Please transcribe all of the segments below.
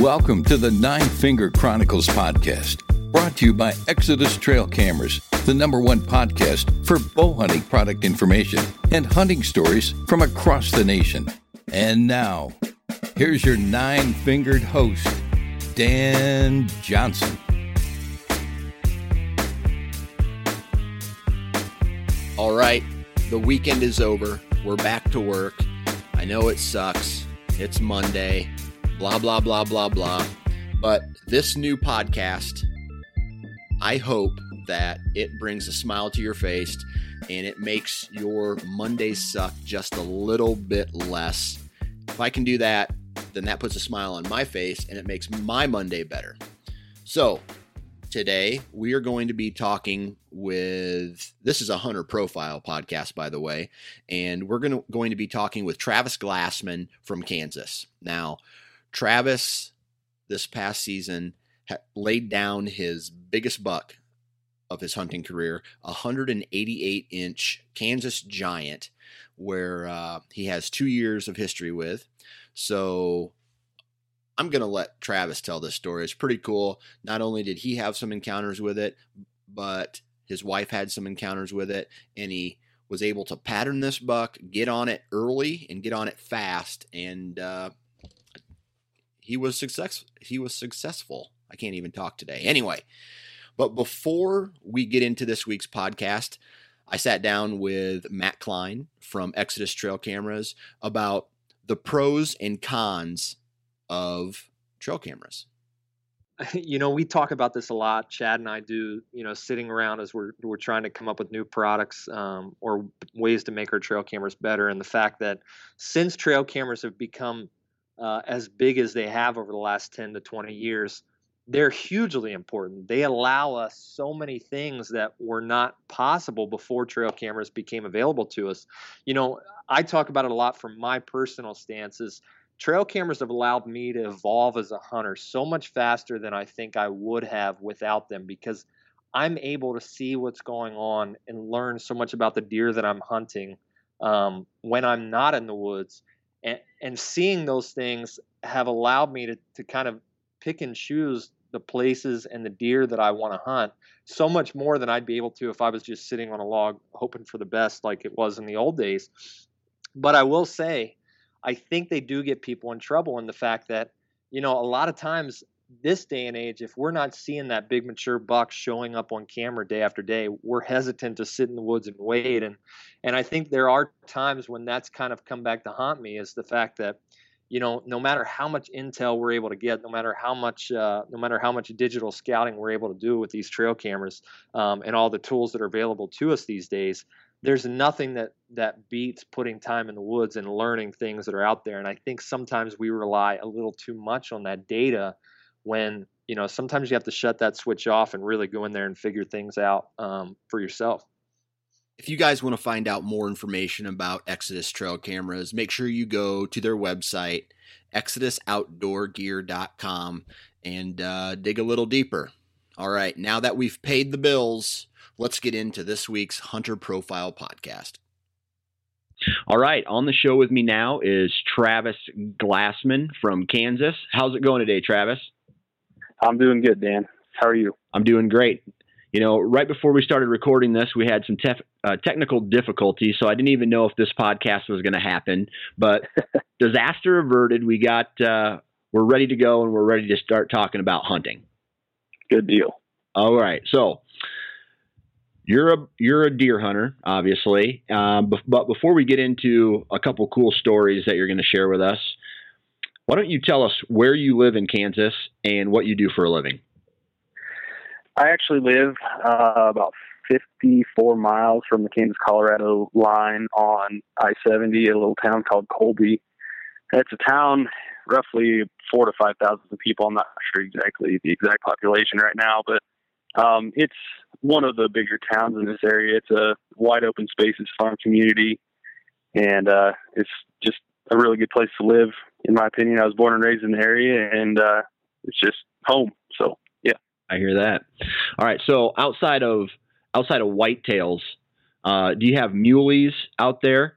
Welcome to the Nine Finger Chronicles podcast, brought to you by Exodus Trail Cameras, the number one podcast for bow hunting product information and hunting stories from across the nation. And now, here's your nine fingered host, Dan Johnson. All right, the weekend is over. We're back to work. I know it sucks. It's Monday blah, blah, blah, blah, blah. But this new podcast, I hope that it brings a smile to your face and it makes your Monday suck just a little bit less. If I can do that, then that puts a smile on my face and it makes my Monday better. So, today we are going to be talking with this is a hunter profile podcast by the way and we're going to going to be talking with Travis Glassman from Kansas. Now, Travis, this past season, laid down his biggest buck of his hunting career, a 188 inch Kansas Giant, where uh, he has two years of history with. So I'm going to let Travis tell this story. It's pretty cool. Not only did he have some encounters with it, but his wife had some encounters with it, and he was able to pattern this buck, get on it early, and get on it fast. And uh, he was success he was successful. I can't even talk today. Anyway, but before we get into this week's podcast, I sat down with Matt Klein from Exodus Trail Cameras about the pros and cons of trail cameras. You know, we talk about this a lot. Chad and I do. You know, sitting around as we're we're trying to come up with new products um, or ways to make our trail cameras better, and the fact that since trail cameras have become uh, as big as they have over the last 10 to 20 years, they're hugely important. They allow us so many things that were not possible before trail cameras became available to us. You know, I talk about it a lot from my personal stances. Trail cameras have allowed me to evolve as a hunter so much faster than I think I would have without them because I'm able to see what's going on and learn so much about the deer that I'm hunting um, when I'm not in the woods and seeing those things have allowed me to to kind of pick and choose the places and the deer that I want to hunt so much more than I'd be able to if I was just sitting on a log hoping for the best like it was in the old days. But I will say, I think they do get people in trouble in the fact that, you know, a lot of times this day and age, if we're not seeing that big mature buck showing up on camera day after day, we're hesitant to sit in the woods and wait. And and I think there are times when that's kind of come back to haunt me is the fact that, you know, no matter how much intel we're able to get, no matter how much uh, no matter how much digital scouting we're able to do with these trail cameras um, and all the tools that are available to us these days, there's nothing that that beats putting time in the woods and learning things that are out there. And I think sometimes we rely a little too much on that data when you know sometimes you have to shut that switch off and really go in there and figure things out um, for yourself if you guys want to find out more information about exodus trail cameras make sure you go to their website exodusoutdoorgear.com and uh, dig a little deeper all right now that we've paid the bills let's get into this week's hunter profile podcast all right, on the show with me now is Travis Glassman from Kansas. How's it going today, Travis? I'm doing good, Dan. How are you? I'm doing great. You know, right before we started recording this, we had some tef- uh, technical difficulties, so I didn't even know if this podcast was going to happen. But disaster averted. We got uh, we're ready to go, and we're ready to start talking about hunting. Good deal. All right, so you're a you're a deer hunter, obviously. Um, but before we get into a couple cool stories that you're going to share with us, why don't you tell us where you live in Kansas and what you do for a living? I actually live uh, about 54 miles from the Kansas Colorado line on I 70, a little town called Colby. It's a town roughly four to 5,000 people. I'm not sure exactly the exact population right now, but um, it's one of the bigger towns in this area. It's a wide open spaces farm community, and uh, it's just a really good place to live, in my opinion. I was born and raised in the area, and uh, it's just home. So yeah, I hear that. All right, so outside of outside of whitetails, uh, do you have muleys out there?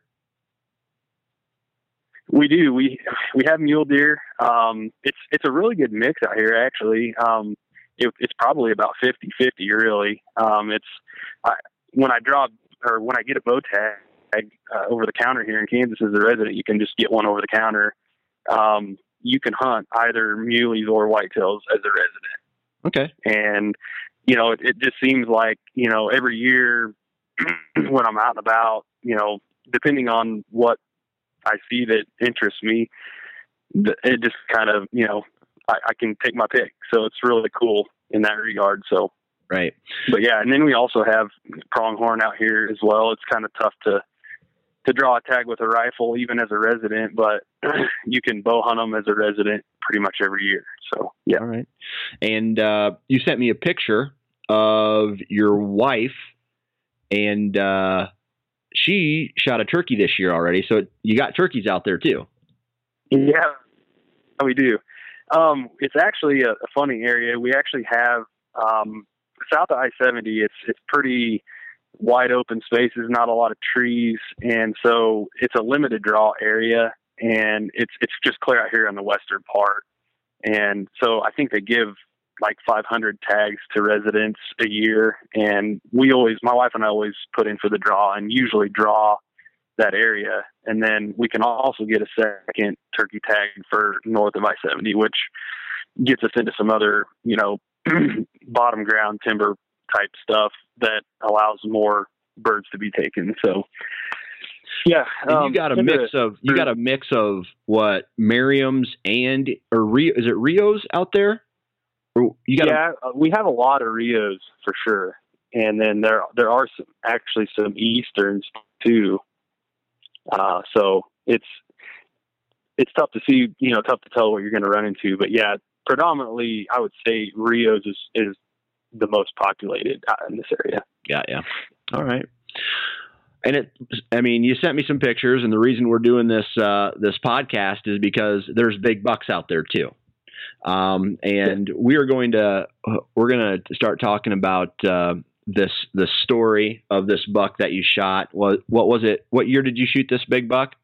We do. We we have mule deer. Um, it's it's a really good mix out here, actually. Um, it, it's probably about 50 50 really. Um, it's, I, when I draw or when I get a bow tag uh, over the counter here in Kansas as a resident, you can just get one over the counter. Um, you can hunt either muleys or whitetails as a resident. Okay. And, you know, it, it just seems like, you know, every year when I'm out and about, you know, depending on what I see that interests me, it just kind of, you know, I, I can take my pick. So it's really cool in that regard. So right. But yeah, and then we also have pronghorn out here as well. It's kind of tough to to draw a tag with a rifle, even as a resident, but you can bow hunt them as a resident pretty much every year. So yeah. All right. And uh, you sent me a picture of your wife, and uh, she shot a turkey this year already. So you got turkeys out there too. Yeah, we do. Um, it's actually a, a, funny area. We actually have um, south of I seventy. It's it's pretty wide open spaces, not a lot of trees, and so it's a limited draw area. And it's it's just clear out here on the western part. And so I think they give like 500 tags to residents a year, and we always, my wife and I always put in for the draw, and usually draw that area. And then we can also get a second turkey tag for north of I 70, which gets us into some other, you know, bottom ground timber type stuff that allows more birds to be taken. So, yeah, um, you got a mix of you got a mix of what Merriam's and or Rio is it Rios out there? You got yeah, a, uh, we have a lot of Rios for sure, and then there there are some actually some Easterns too. Uh, so it's it's tough to see, you know, tough to tell what you're going to run into. But yeah, predominantly, I would say Rios is is the most populated uh, in this area. Yeah, yeah. All right. And it, I mean, you sent me some pictures, and the reason we're doing this uh, this podcast is because there's big bucks out there too. Um, and we are going to we're going to start talking about uh, this the story of this buck that you shot. What what was it? What year did you shoot this big buck?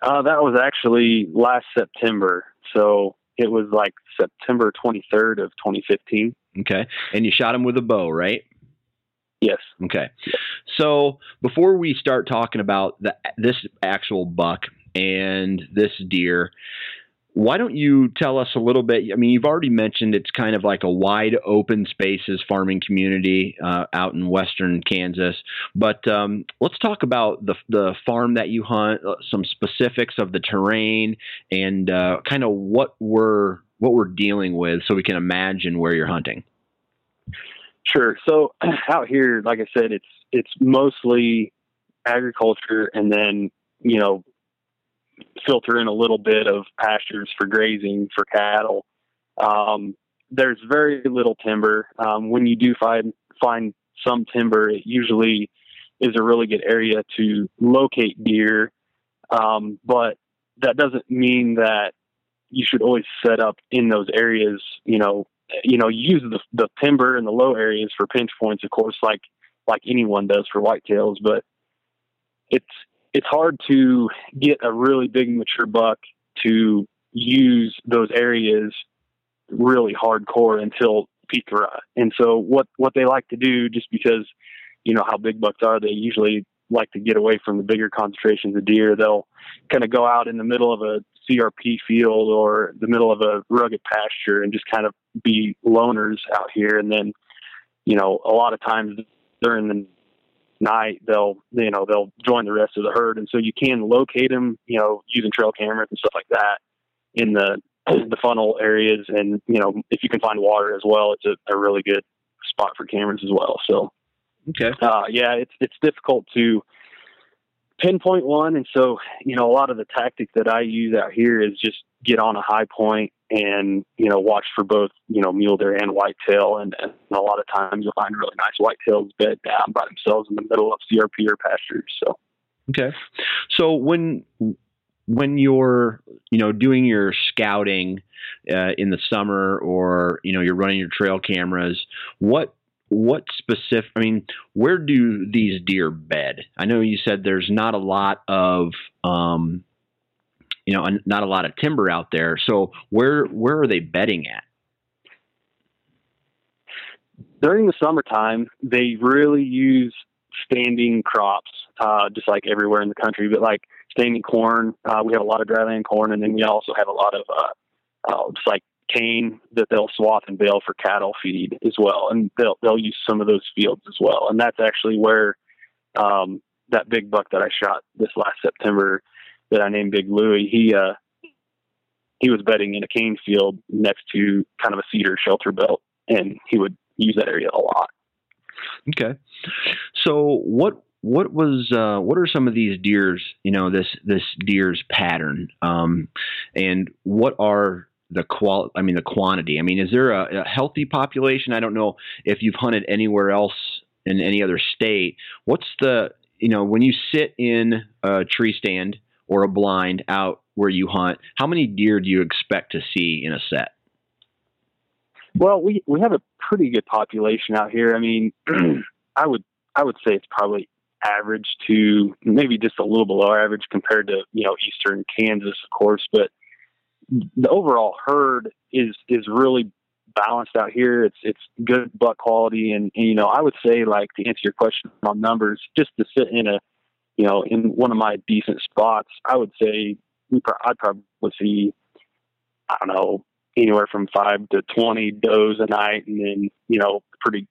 Uh, that was actually last September. So it was like September 23rd of 2015. Okay, and you shot him with a bow, right? Yes. Okay. So before we start talking about the, this actual buck and this deer, why don't you tell us a little bit? I mean, you've already mentioned it's kind of like a wide open spaces farming community uh, out in western Kansas. But um, let's talk about the the farm that you hunt, uh, some specifics of the terrain, and uh, kind of what we're what we're dealing with, so we can imagine where you're hunting. Sure. So out here, like I said, it's it's mostly agriculture, and then you know filter in a little bit of pastures for grazing for cattle. Um, there's very little timber. Um, when you do find find some timber, it usually is a really good area to locate deer. Um, but that doesn't mean that you should always set up in those areas. You know, you know, use the the timber in the low areas for pinch points, of course, like like anyone does for whitetails. But it's it's hard to get a really big mature buck to use those areas really hardcore until peak rut. And so what what they like to do, just because you know how big bucks are, they usually like to get away from the bigger concentrations of deer, they'll kind of go out in the middle of a CRP field or the middle of a rugged pasture and just kind of be loners out here. And then, you know, a lot of times during the night they'll you know they'll join the rest of the herd. And so you can locate them you know using trail cameras and stuff like that in the the funnel areas. And you know if you can find water as well it's a, a really good spot for cameras as well. So okay. Uh, yeah it's it's difficult to pinpoint one. And so you know a lot of the tactic that i use out here is just get on a high point and you know watch for both you know mule deer and whitetail. And, and a lot of times you'll find really nice whitetails bed down by themselves in the middle of crp or pastures so. Okay. So when when you're you know doing your scouting uh, in the summer or you know you're running your trail cameras what what specific i mean where do these deer bed i know you said there's not a lot of um, you know not a lot of timber out there so where where are they bedding at during the summertime they really use standing crops uh, just like everywhere in the country but like standing corn. Uh, we have a lot of dryland corn, and then we also have a lot of uh, uh, just like cane that they'll swath and bale for cattle feed as well, and they'll they'll use some of those fields as well. And that's actually where um, that big buck that I shot this last September that I named Big Louie. He uh, he was bedding in a cane field next to kind of a cedar shelter belt, and he would use that area a lot. Okay, so what what was uh, what are some of these deers you know this this deer's pattern um, and what are the qual I mean the quantity. I mean is there a, a, healthy population? I don't know if you've hunted anywhere else in any other state. What's the you know when you sit in a tree stand or a blind out where you hunt how many deer do you expect to see in a set? Well we we have a pretty good population out here. I mean I would I would say it's probably average to maybe just a little below average compared to you know eastern Kansas, of course. But the overall herd is is really balanced out here. It's it's good buck quality, and, and you know I would say like to answer your question on numbers, just to sit in a you know in one of my decent spots, I would say we pro- I'd probably see I don't know anywhere from five to twenty does a night, and then you know pretty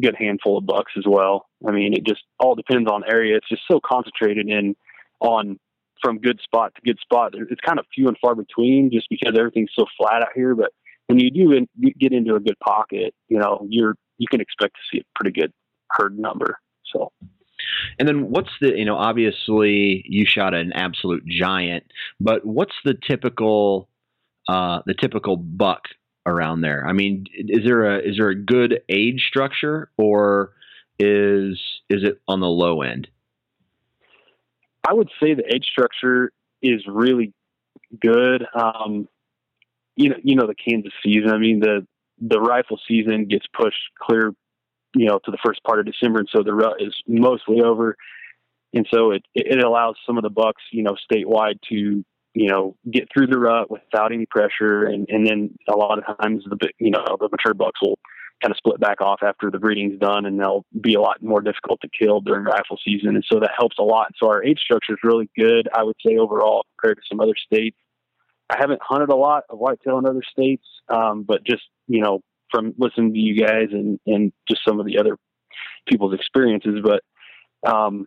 good handful of bucks as well. I mean, it just all depends on area. It's just so concentrated in on from good spot to good spot. It's kind of few and far between just because everything's so flat out here. But when you do in, you get into a good pocket, you know, you're you can expect to see a pretty good herd number. So. And then what's the you know obviously you shot an absolute giant, but what's the typical uh, the typical buck around there? I mean, is there a is there a good age structure, or is is it on the low end? I would say the age structure is really good. Um, you know, you know the Kansas season. I mean, the the rifle season gets pushed clear, you know, to the first part of December, and so the rut is mostly over. And so it it allows some of the bucks, you know, statewide to you know, get through the rut without any pressure. And, and then a lot of times the, you know, the mature bucks will kind of split back off after the breeding's done and they'll be a lot more difficult to kill during rifle season. And so that helps a lot. So our age structure is really good, I would say overall compared to some other states. I haven't hunted a lot of whitetail in other states, um, but just, you know, from listening to you guys and, and just some of the other people's experiences. But, um,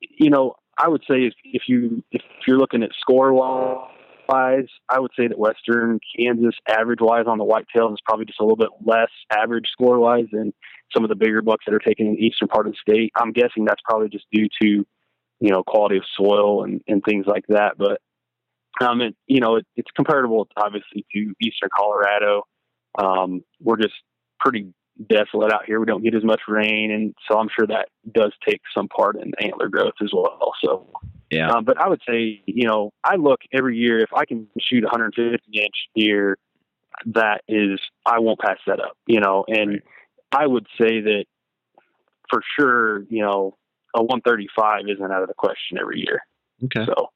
you know, I would say if, if you if you're looking at score wise, I would say that Western Kansas average wise on the whitetails is probably just a little bit less average score wise than some of the bigger bucks that are taken in the eastern part of the state. I'm guessing that's probably just due to you know quality of soil and, and things like that. But um, it, you know it, it's comparable obviously to eastern Colorado. Um, we're just pretty desolate out here. We don't get as much rain, and so I'm sure that does take some part in antler growth as well. So, yeah. Um, but I would say, you know, I look every year if I can shoot 150 inch deer, that is, I won't pass that up. You know, and right. I would say that for sure, you know, a 135 isn't out of the question every year. Okay. So,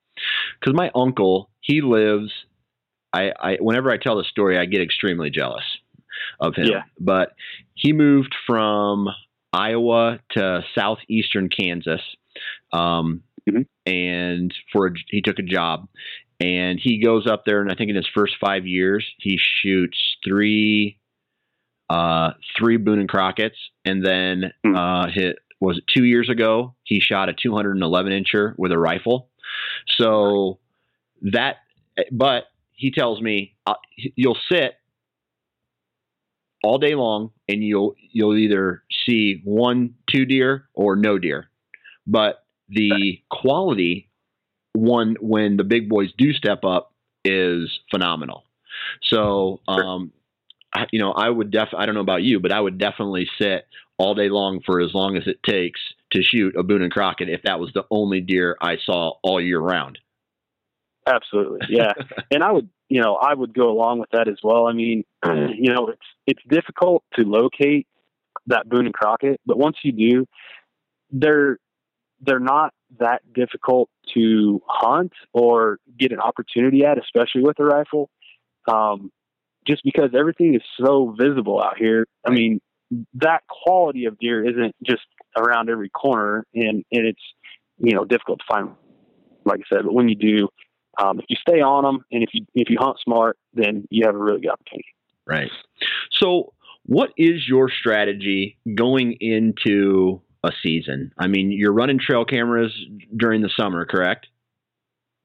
because my uncle, he lives. I, I whenever I tell the story, I get extremely jealous of him. Yeah. But he moved from Iowa to southeastern Kansas, um, mm-hmm. and for a, he took a job, and he goes up there, and I think in his first five years he shoots three, uh, three Boone and Crockett's, and then mm-hmm. uh, hit was it two years ago he shot a 211 incher with a rifle, so that, but he tells me uh, you'll sit all day long and you'll you'll either see one two deer or no deer but the quality one when the big boys do step up is phenomenal. So um I, you know i would def i don't know about you but i would definitely sit all day long for as long as it takes to shoot a boone and crockett if that was the only deer i saw all year round. Absolutely. Yeah. And i would you know i would go along with that as well. I mean you know it's it's difficult to locate that boone and crockett but once you do they're they're not that difficult to hunt or get an opportunity at, especially with a rifle. Um, just because everything is so visible out here. I mean, that quality of deer isn't just around every corner, and and it's you know difficult to find. Like I said, but when you do, um, if you stay on them and if you if you hunt smart, then you have a really good opportunity. Right. So, what is your strategy going into a season. I mean, you're running trail cameras during the summer, correct?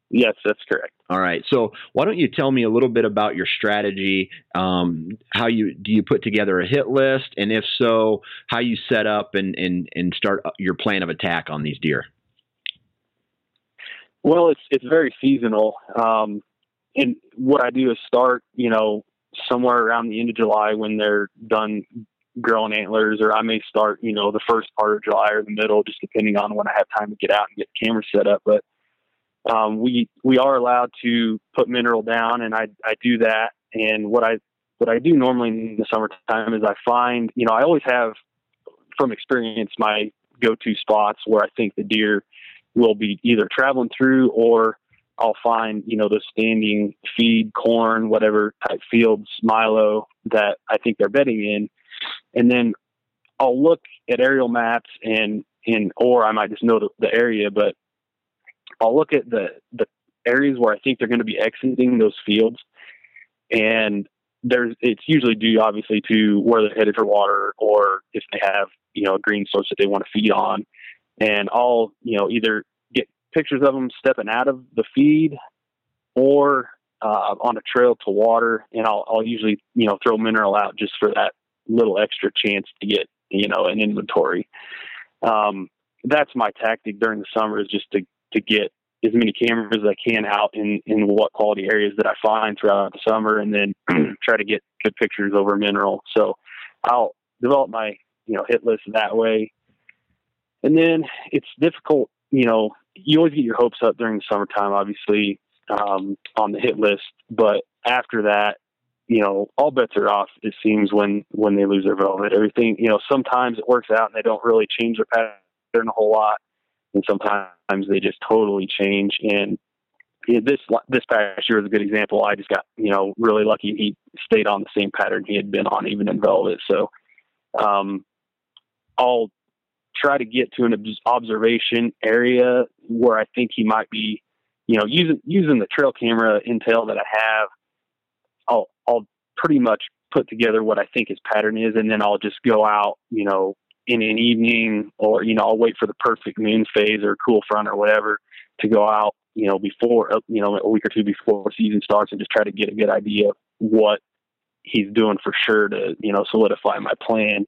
Yes, that's correct. All right. So why don't you tell me a little bit about your strategy? Um, how you do you put together a hit list, and if so, how you set up and and and start your plan of attack on these deer? Well, it's it's very seasonal, um, and what I do is start, you know, somewhere around the end of July when they're done growing antlers, or I may start, you know, the first part of July or the middle, just depending on when I have time to get out and get the camera set up. But um, we we are allowed to put mineral down, and I I do that. And what I what I do normally in the summertime is I find, you know, I always have from experience my go-to spots where I think the deer will be either traveling through or I'll find, you know, the standing feed, corn, whatever type fields, milo that I think they're bedding in and then I'll look at aerial maps and and or I might just know the, the area, but I'll look at the the areas where I think they're going to be exiting those fields, and there's it's usually due obviously to where they're headed for water or if they have you know a green source that they want to feed on, and I'll you know either get pictures of them stepping out of the feed or uh, on a trail to water, and I'll I'll usually you know throw mineral out just for that little extra chance to get you know an inventory. Um, that's my tactic during the summer is just to to get as many cameras as I can out in in what quality areas that I find throughout the summer, and then try to get good pictures over mineral. So I'll develop my you know hit list that way, and then it's difficult. You know, you always get your hopes up during the summertime, obviously um, on the hit list, but after that, you know, all bets are off. It seems when when they lose their velvet, everything you know. Sometimes it works out and they don't really change their pattern a whole lot, and sometimes they just totally change. And this this past year was a good example. I just got you know really lucky. He stayed on the same pattern he had been on even in velvet. So, um, I'll try to get to an observation area where I think he might be, you know, using using the trail camera intel that I have I'll I'll pretty much put together what I think his pattern is, and then I'll just go out, you know, in an evening, or you know, I'll wait for the perfect moon phase or cool front or whatever to go out, you know, before uh, you know a week or two before season starts, and just try to get a good idea of what he's doing for sure to you know solidify my plan,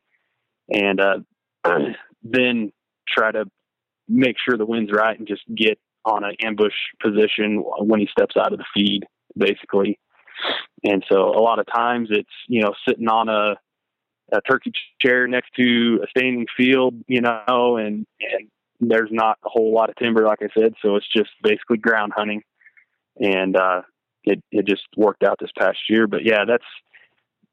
and uh, then try to make sure the wind's right and just get on an ambush position when he steps out of the feed, basically. And so a lot of times it's, you know, sitting on a, a turkey chair next to a standing field, you know, and, and there's not a whole lot of timber, like I said. So it's just basically ground hunting. And, uh, it, it just worked out this past year, but yeah, that's,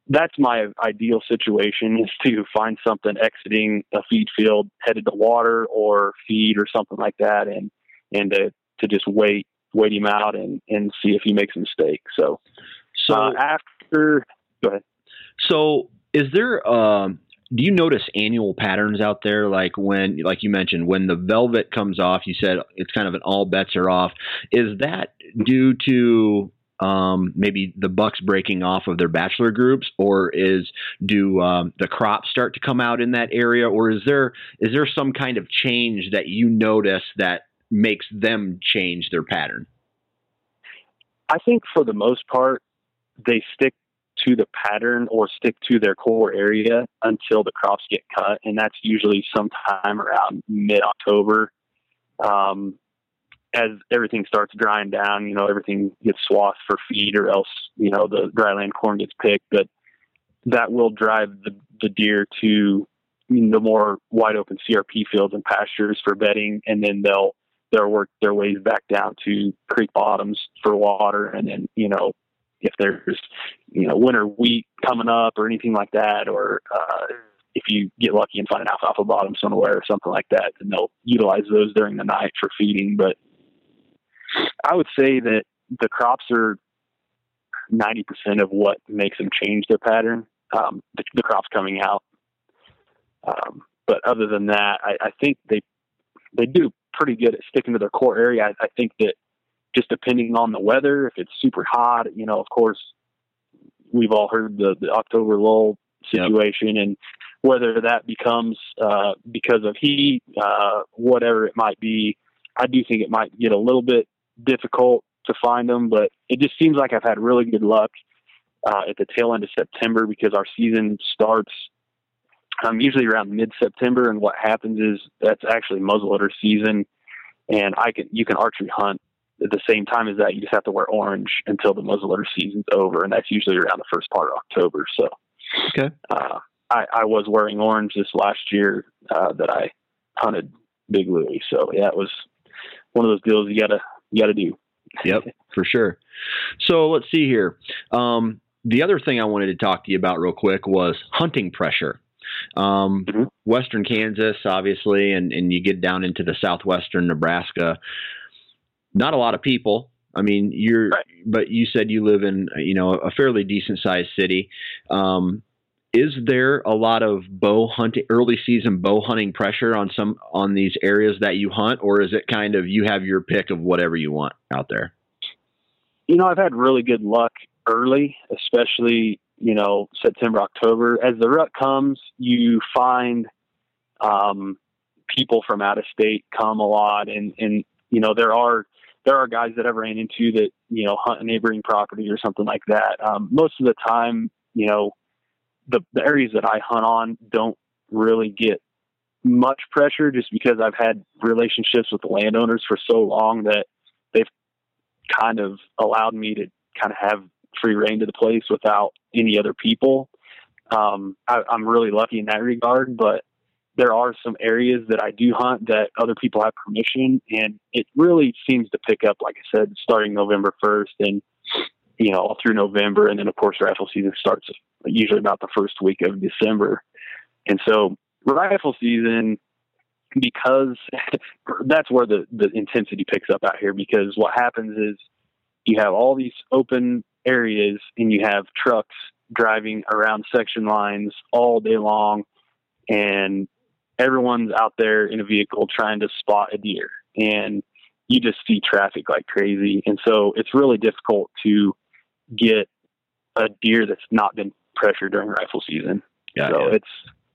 that's my ideal situation is to find something exiting a feed field headed to water or feed or something like that. And, and to, to just wait wait him out and and see if he makes a mistake. So, so uh, after, go ahead. So, is there um, do you notice annual patterns out there? Like when, like you mentioned, when the velvet comes off, you said it's kind of an all bets are off. Is that due to um, maybe the bucks breaking off of their bachelor groups, or is do um, the crops start to come out in that area, or is there is there some kind of change that you notice that makes them change their pattern? I think for the most part, they stick to the pattern or stick to their core area until the crops get cut, and that's usually sometime around mid October. Um, as everything starts drying down, you know, everything gets swathed for feed, or else you know the dryland corn gets picked. But that will drive the, the deer to the more wide open CRP fields and pastures for bedding, and then they'll they'll work their ways back down to creek bottoms for water, and then you know if there's you know winter wheat coming up or anything like that, or uh, if you get lucky and find an alfalfa bottom somewhere or something like that, then they'll utilize those during the night for feeding. But I would say that the crops are 90% of what makes them change their pattern. Um, the, the, crops coming out. Um, but other than that, I, I, think they they do pretty good at sticking to their core area. I, I think that just depending on the weather. If it's super hot, you know, of course, we've all heard the, the October lull situation yep. and whether that becomes uh, because of heat, uh, whatever it might be. I do think it might get a little bit difficult to find them, but it just seems like I've had really good luck uh, at the tail end of September because our season starts um, usually around mid September, and what happens is that's actually muzzleloader season, and I can you can archery hunt at the same time as that, you just have to wear orange until the muzzleloader season's over, and that's usually around the first part of October. So, okay, uh, I, I, was wearing orange this last year uh, that I hunted Big Louie. So yeah, it was one of those deals you gotta you gotta do. yep, for sure. So let's see here. Um, the other thing I wanted to talk to you about real quick was hunting pressure. Um, mm-hmm. Western Kansas, obviously, and, and you get down into the southwestern Nebraska not a lot of people. I mean, you're, right. but you said you live in, you know, a fairly decent sized city. Um, is there a lot of bow hunting, early season bow hunting pressure on some on these areas that you hunt, or is it kind of you have your pick of whatever you want out there? You know, I've had really good luck early, especially you know September, October. As the rut comes, you find um, people from out of state come a lot, and and you know there are there are guys that I've ran into that you know hunt a neighboring property or something like that. Um, most of the time, you know, the, the areas that I hunt on don't really get much pressure just because I've had relationships with the landowners for so long that they've kind of allowed me to kind of have free reign to the place without any other people. Um, I, I'm really lucky in that regard, but there are some areas that I do hunt that other people have permission, and it really seems to pick up, like I said, starting November 1st and, you know, all through November. And then, of course, rifle season starts usually about the first week of December. And so, rifle season, because that's where the, the intensity picks up out here, because what happens is you have all these open areas and you have trucks driving around section lines all day long and everyone's out there in a vehicle trying to spot a deer and you just see traffic like crazy. And so it's really difficult to get a deer that's not been pressured during rifle season. Yeah, so yeah. it's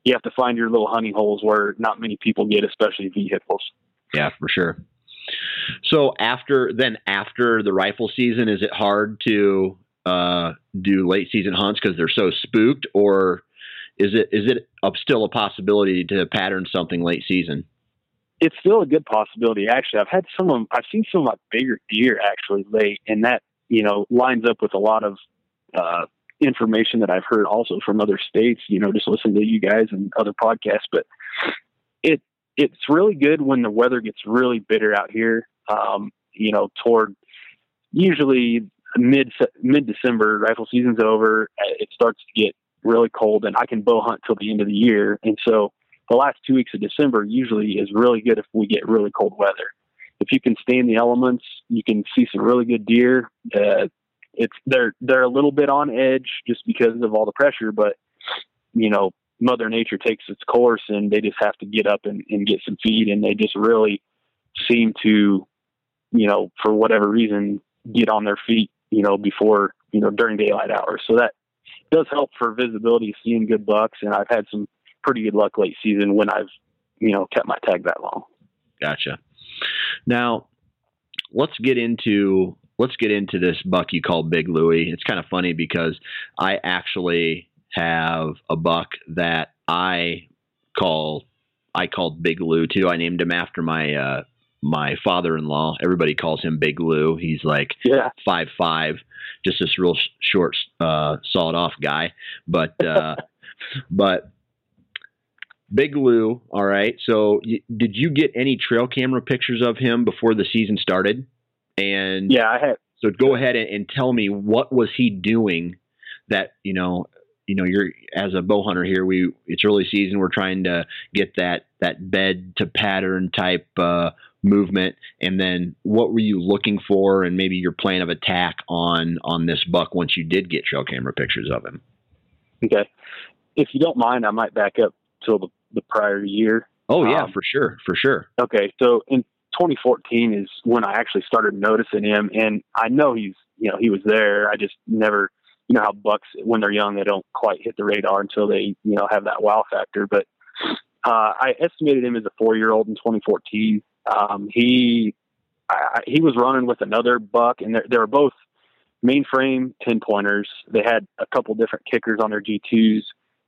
you have to find your little hunting holes where not many people get, especially vehicles. Yeah, for sure. So after then after the rifle season, is it hard to uh, do late season hunts because they're so spooked, or is it is it a, still a possibility to pattern something late season? It's still a good possibility. Actually, I've had some of I've seen some of my bigger deer actually late, and that you know lines up with a lot of uh, information that I've heard also from other states. You know, just listen to you guys and other podcasts. But it's really good when the weather gets really bitter out here. Um, you know, toward usually mid mid December, rifle season's over. It starts to get really cold and I can bow hunt till the end of the year. And so the last two weeks of December usually is really good if we get really cold weather. If you can stay in the elements, you can see some really good deer. Uh, it's they're they're a little bit on edge just because of all the pressure, but you know Mother Nature takes its course and they just have to get up and, and get some feed. And they just really seem to, you know, for whatever reason, get on their feet, you know, before, you know, during daylight hours. So that does help for visibility, seeing good bucks. And I've had some pretty good luck late season when I've, you know, kept my tag that long. Gotcha. Now, let's get into let's get into this buck you call Big Louie. It's kind of funny because I actually have a buck that I call I called Big Lou too. I named him after my uh, my father-in-law. Everybody calls him Big Lou. He's like Yeah. five five, just this real sh- short, uh, sawed off guy. But uh, but Big Lou, all right. So y- did you get any trail camera pictures of him before the season started? And Yeah, I had so go ahead and, and tell me what was he doing that you know you know you're as a bow hunter here we it's early season we're trying to get that that bed to pattern type uh, movement and then what were you looking for and maybe your plan of attack on on this buck once you did get trail camera pictures of him Okay. If you don't mind, I might back up till the, the prior year. oh yeah Um, for sure for sure Okay. So in 2014 is when I actually started noticing him, and I know he's, you know, he was there. I just never, you know, how bucks when they're young they don't quite hit the radar until they, you know, have that wow factor. But uh, I estimated him as a four year old in 2014. Um, he I, he was running with another buck, and they they were both mainframe ten pointers. They had a couple different kickers on their G2s.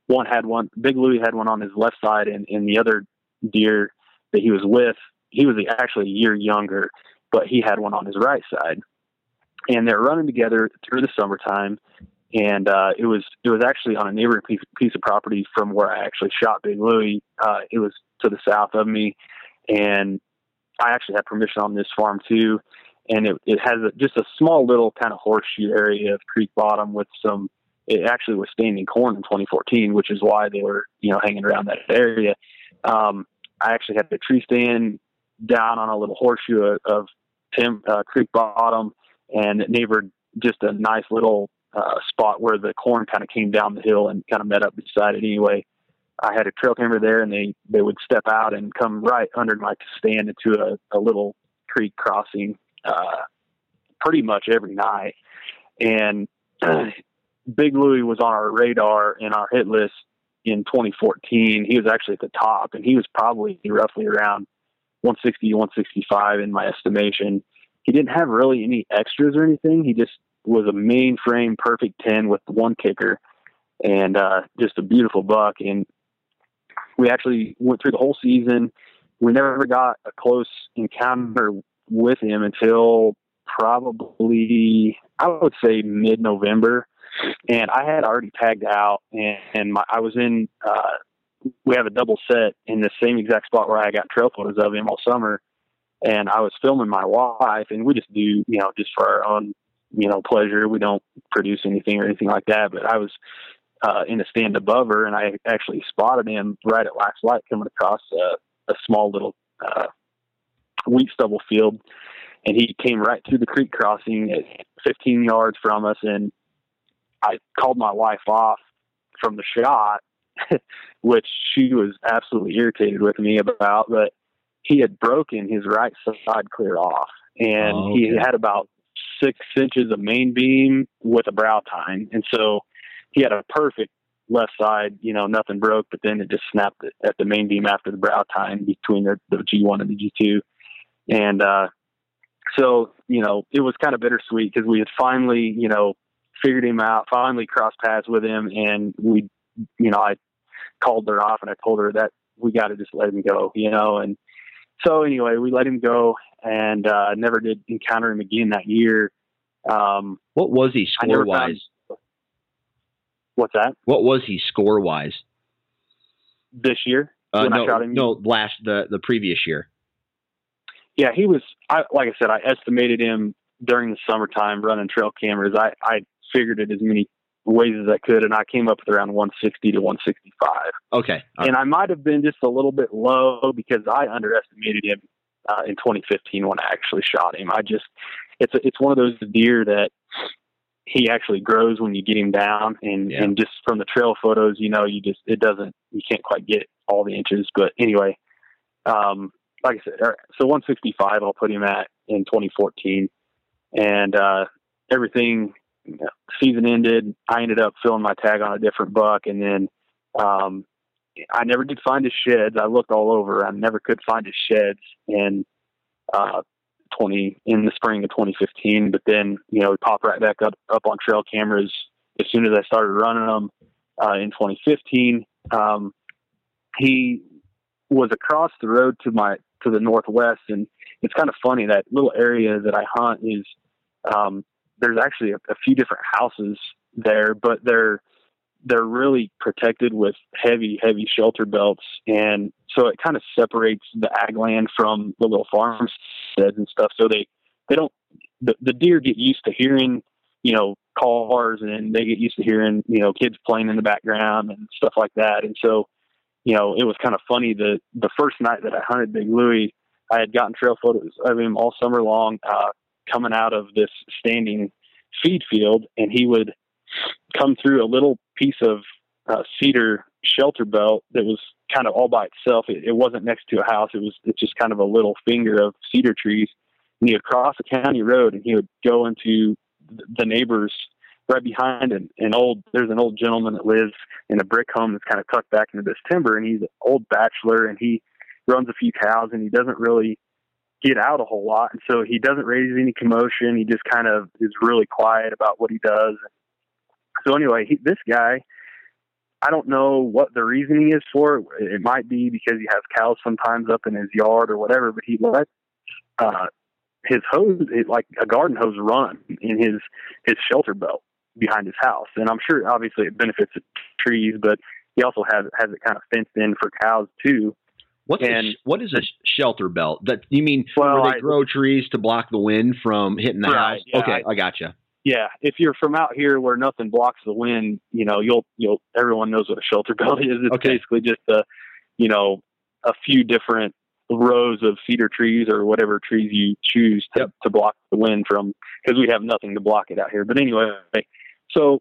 One had one, Big Louie had one on his left side, and, and the other deer that he was with, he was actually a year younger, but he had one on his right side. And they're running together through the summertime. And uh, it was it was actually on a neighboring piece, piece of property from where I actually shot Big Louie. Uh, it was to the south of me, and I actually had permission on this farm too. And it, it has a, just a small little kind of horseshoe area of creek bottom with some. It actually was standing corn in 2014, which is why they were you know hanging around that area. Um, I actually had the tree stand down on a little horseshoe of, of Tim uh, Creek bottom, and it neighbored just a nice little uh, spot where the corn kind of came down the hill and kind of met up beside it. Anyway, I had a trail camera there, and they they would step out and come right under my stand into a, a little creek crossing, uh, pretty much every night. And Big Louie was on our radar and our hit list in 2014. He was actually at the top, and he was probably roughly around 160 165 in my estimation. He didn't have really any extras or anything. He just was a mainframe perfect 10 with one kicker and uh, just a beautiful buck. And we actually went through the whole season. We never got a close encounter with him until probably, I would say, mid November. And I had already tagged out, and, and my, I was in. Uh, we have a double set in the same exact spot where I got trail photos of him all summer. And I was filming my wife, and we just do, you know, just for our own, you know, pleasure. We don't produce anything or anything like that. But I was uh, in a stand above her, and I actually spotted him right at last light coming across a, a small little uh, wheat stubble field, and he came right through the creek crossing at 15 yards from us, and I called my wife off from the shot, which she was absolutely irritated with me about, but he had broken his right side clear off, and Oh, he had about six inches of main beam with a brow tine, and so he had a perfect left side. You know, nothing broke, but then it just snapped at- the main beam after the brow tine between the, the G1 and the G2, and uh, so you know it was kind of bittersweet because we had finally you know figured him out, finally crossed paths with him, and we, you know, I called her off and I told her that we got to just let him go, you know, and so anyway, we let him go and uh, never did encounter him again that year. Um, what was he score never found- wise what's that? what was he score wise This year? uh, no no last the the previous year Yeah, he was. I like I said, I estimated him during the summertime running trail cameras. I I figured it as many ways as I could, and I came up with around 160 to 165. okay and I might have been just a little bit low because I underestimated him uh, in 2015 when I actually shot him. I just it's a, it's one of those deer that he actually grows when you get him down, and Yeah. and just from the trail photos, you know, you just it doesn't you can't quite get all the inches. But anyway, um, like I said, so 165 I'll put him at in 2014, and uh, everything season ended. I ended up filling my tag on a different buck, and then um, I never did find his sheds. I looked all over. I never could find his sheds, and uh, 20 in the spring of 2015. But then, you know, popped right back up up on trail cameras as soon as I started running them uh, in 2015. Um, he was across the road to my to the northwest, and it's kind of funny that little area that I hunt is um, there's actually a, a few different houses there, but they're they're really protected with heavy, heavy shelter belts, and so it kind of separates the ag land from the little farmsteads and stuff. So they they don't the, the deer get used to hearing you know cars, and they get used to hearing you know kids playing in the background and stuff like that. And so you know it was kind of funny the the first night that I hunted Big Louie, I had gotten trail photos of him all summer long, uh, coming out of this standing feed field, and he would come through a little piece of uh, cedar shelter belt that was kind of all by itself. It, it wasn't next to a house. It was it's just kind of a little finger of cedar trees. And he would cross a county road and he would go into the neighbors right behind an, an old there's an old gentleman that lives in a brick home that's kind of tucked back into this timber and he's an old bachelor and he runs a few cows and he doesn't really get out a whole lot. And so he doesn't raise any commotion. He just kind of is really quiet about what he does. So anyway he, this guy i don't know what the reasoning is for it. It might be because he has cows sometimes up in his yard or whatever but he lets uh his hose it, like a garden hose run in his his shelter belt behind his house. And i'm sure obviously it benefits the trees but he also has has it kind of fenced in for cows too What's a And- sh- what is a shelter belt? That you mean Well, where they I- grow trees to block the wind from hitting the Right, house? yeah, okay, I, gotcha. yeah if you're from out here where nothing blocks the wind you know you'll you'll everyone knows what a shelter belt is it's Okay. basically just a you know a few different rows of cedar trees or whatever trees you choose to, Yep. to block the wind from because we have nothing to block it out here but anyway so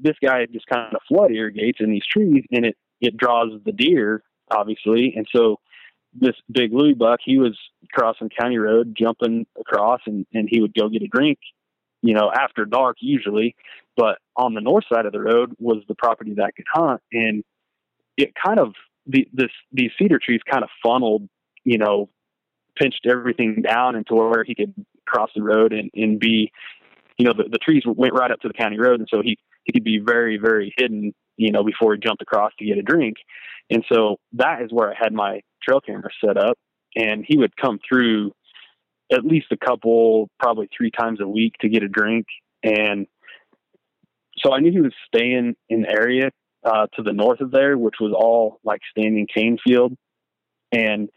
this guy just kind of flood irrigates in these trees and it it draws the deer obviously. And so this big Louie buck he was crossing county road jumping across and and he would go get a drink you know, after dark usually. But on the north side of the road was the property that could hunt, and it kind of the this these cedar trees kind of funneled, you know, pinched everything down into where he could cross the road and and be, you know, the, the trees went right up to the county road, and so he he could be very very hidden, you know, before he jumped across to get a drink, and so that is where I had my trail camera set up, and he would come through at least a couple, probably three times a week to get a drink. And so I knew he was staying in the area uh, to the north of there, which was all like standing cane field. And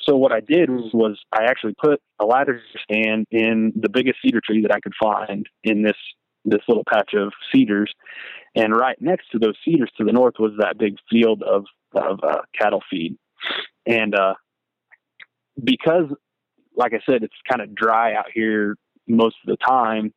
so what I did was, was I actually put a ladder stand in the biggest cedar tree that I could find in this this little patch of cedars, and right next to those cedars to the north was that big field of of uh, cattle feed, and uh, because like I said, it's kind of dry out here most of the time.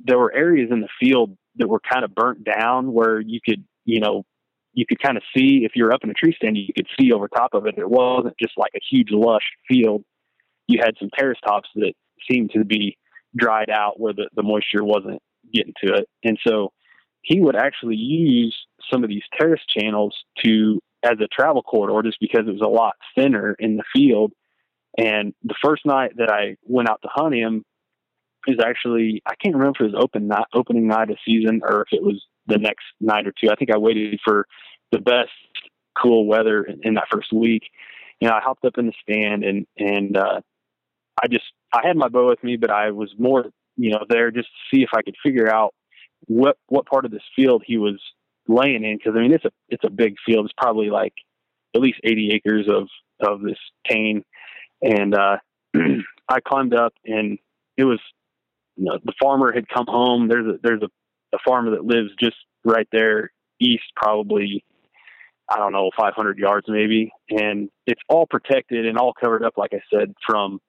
There were areas in the field that were kind of burnt down where you could, you know, you could kind of see if you're up in a tree stand, you could see over top of it. It wasn't just like a huge lush field. You had some terrace tops that seemed to be dried out where the, the moisture wasn't getting to it. And so he would actually use some of these terrace channels to as a travel corridor just because it was a lot thinner in the field and the first night that I went out to hunt him is actually I can't remember if it was open night, opening night of season or if it was the next night or two. I think I waited for the best cool weather in, in that first week. You know, I hopped up in the stand and and uh, I just I had my bow with me, but I was more you know there just to see if I could figure out what what part of this field he was laying in because I mean it's a it's a big field. It's probably like at least 80 acres of of this cane and uh, I climbed up, and it was you know the farmer had come home. There's a there's a, a farmer that lives just right there east, probably I don't know 500 yards maybe, and it's all protected and all covered up, like I said, from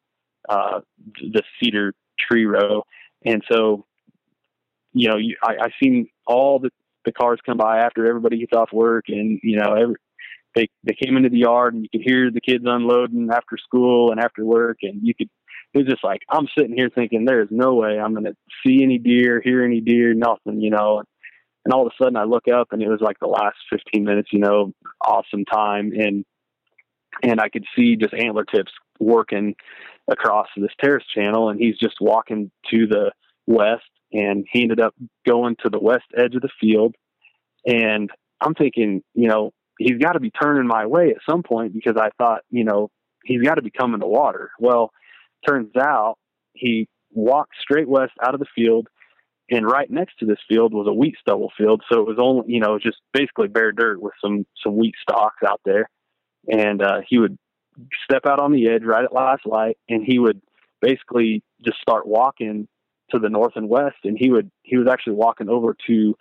uh, the cedar tree row. And so you know, you, I, I seen all the the cars come by after everybody gets off work, and you know, every they they came into the yard, and you could hear the kids unloading after school and after work, and you could. It was just like I'm sitting here thinking, there is no way I'm going to see any deer, hear any deer, nothing, you know. And all of a sudden, I look up, and it was like the last 15 minutes, you know, awesome time, and and I could see just antler tips working across this terrace channel, and he's just walking to the west, and he ended up going to the west edge of the field, and I'm thinking, you know, he's got to be turning my way at some point because I thought, you know, he's got to be coming to water. Well, turns out he walked straight west out of the field, and right next to this field was a wheat stubble field. So it was only, you know, just basically bare dirt with some some wheat stalks out there. And uh, he would step out on the edge right at last light, and he would basically just start walking to the north and west. And he would he was actually walking over to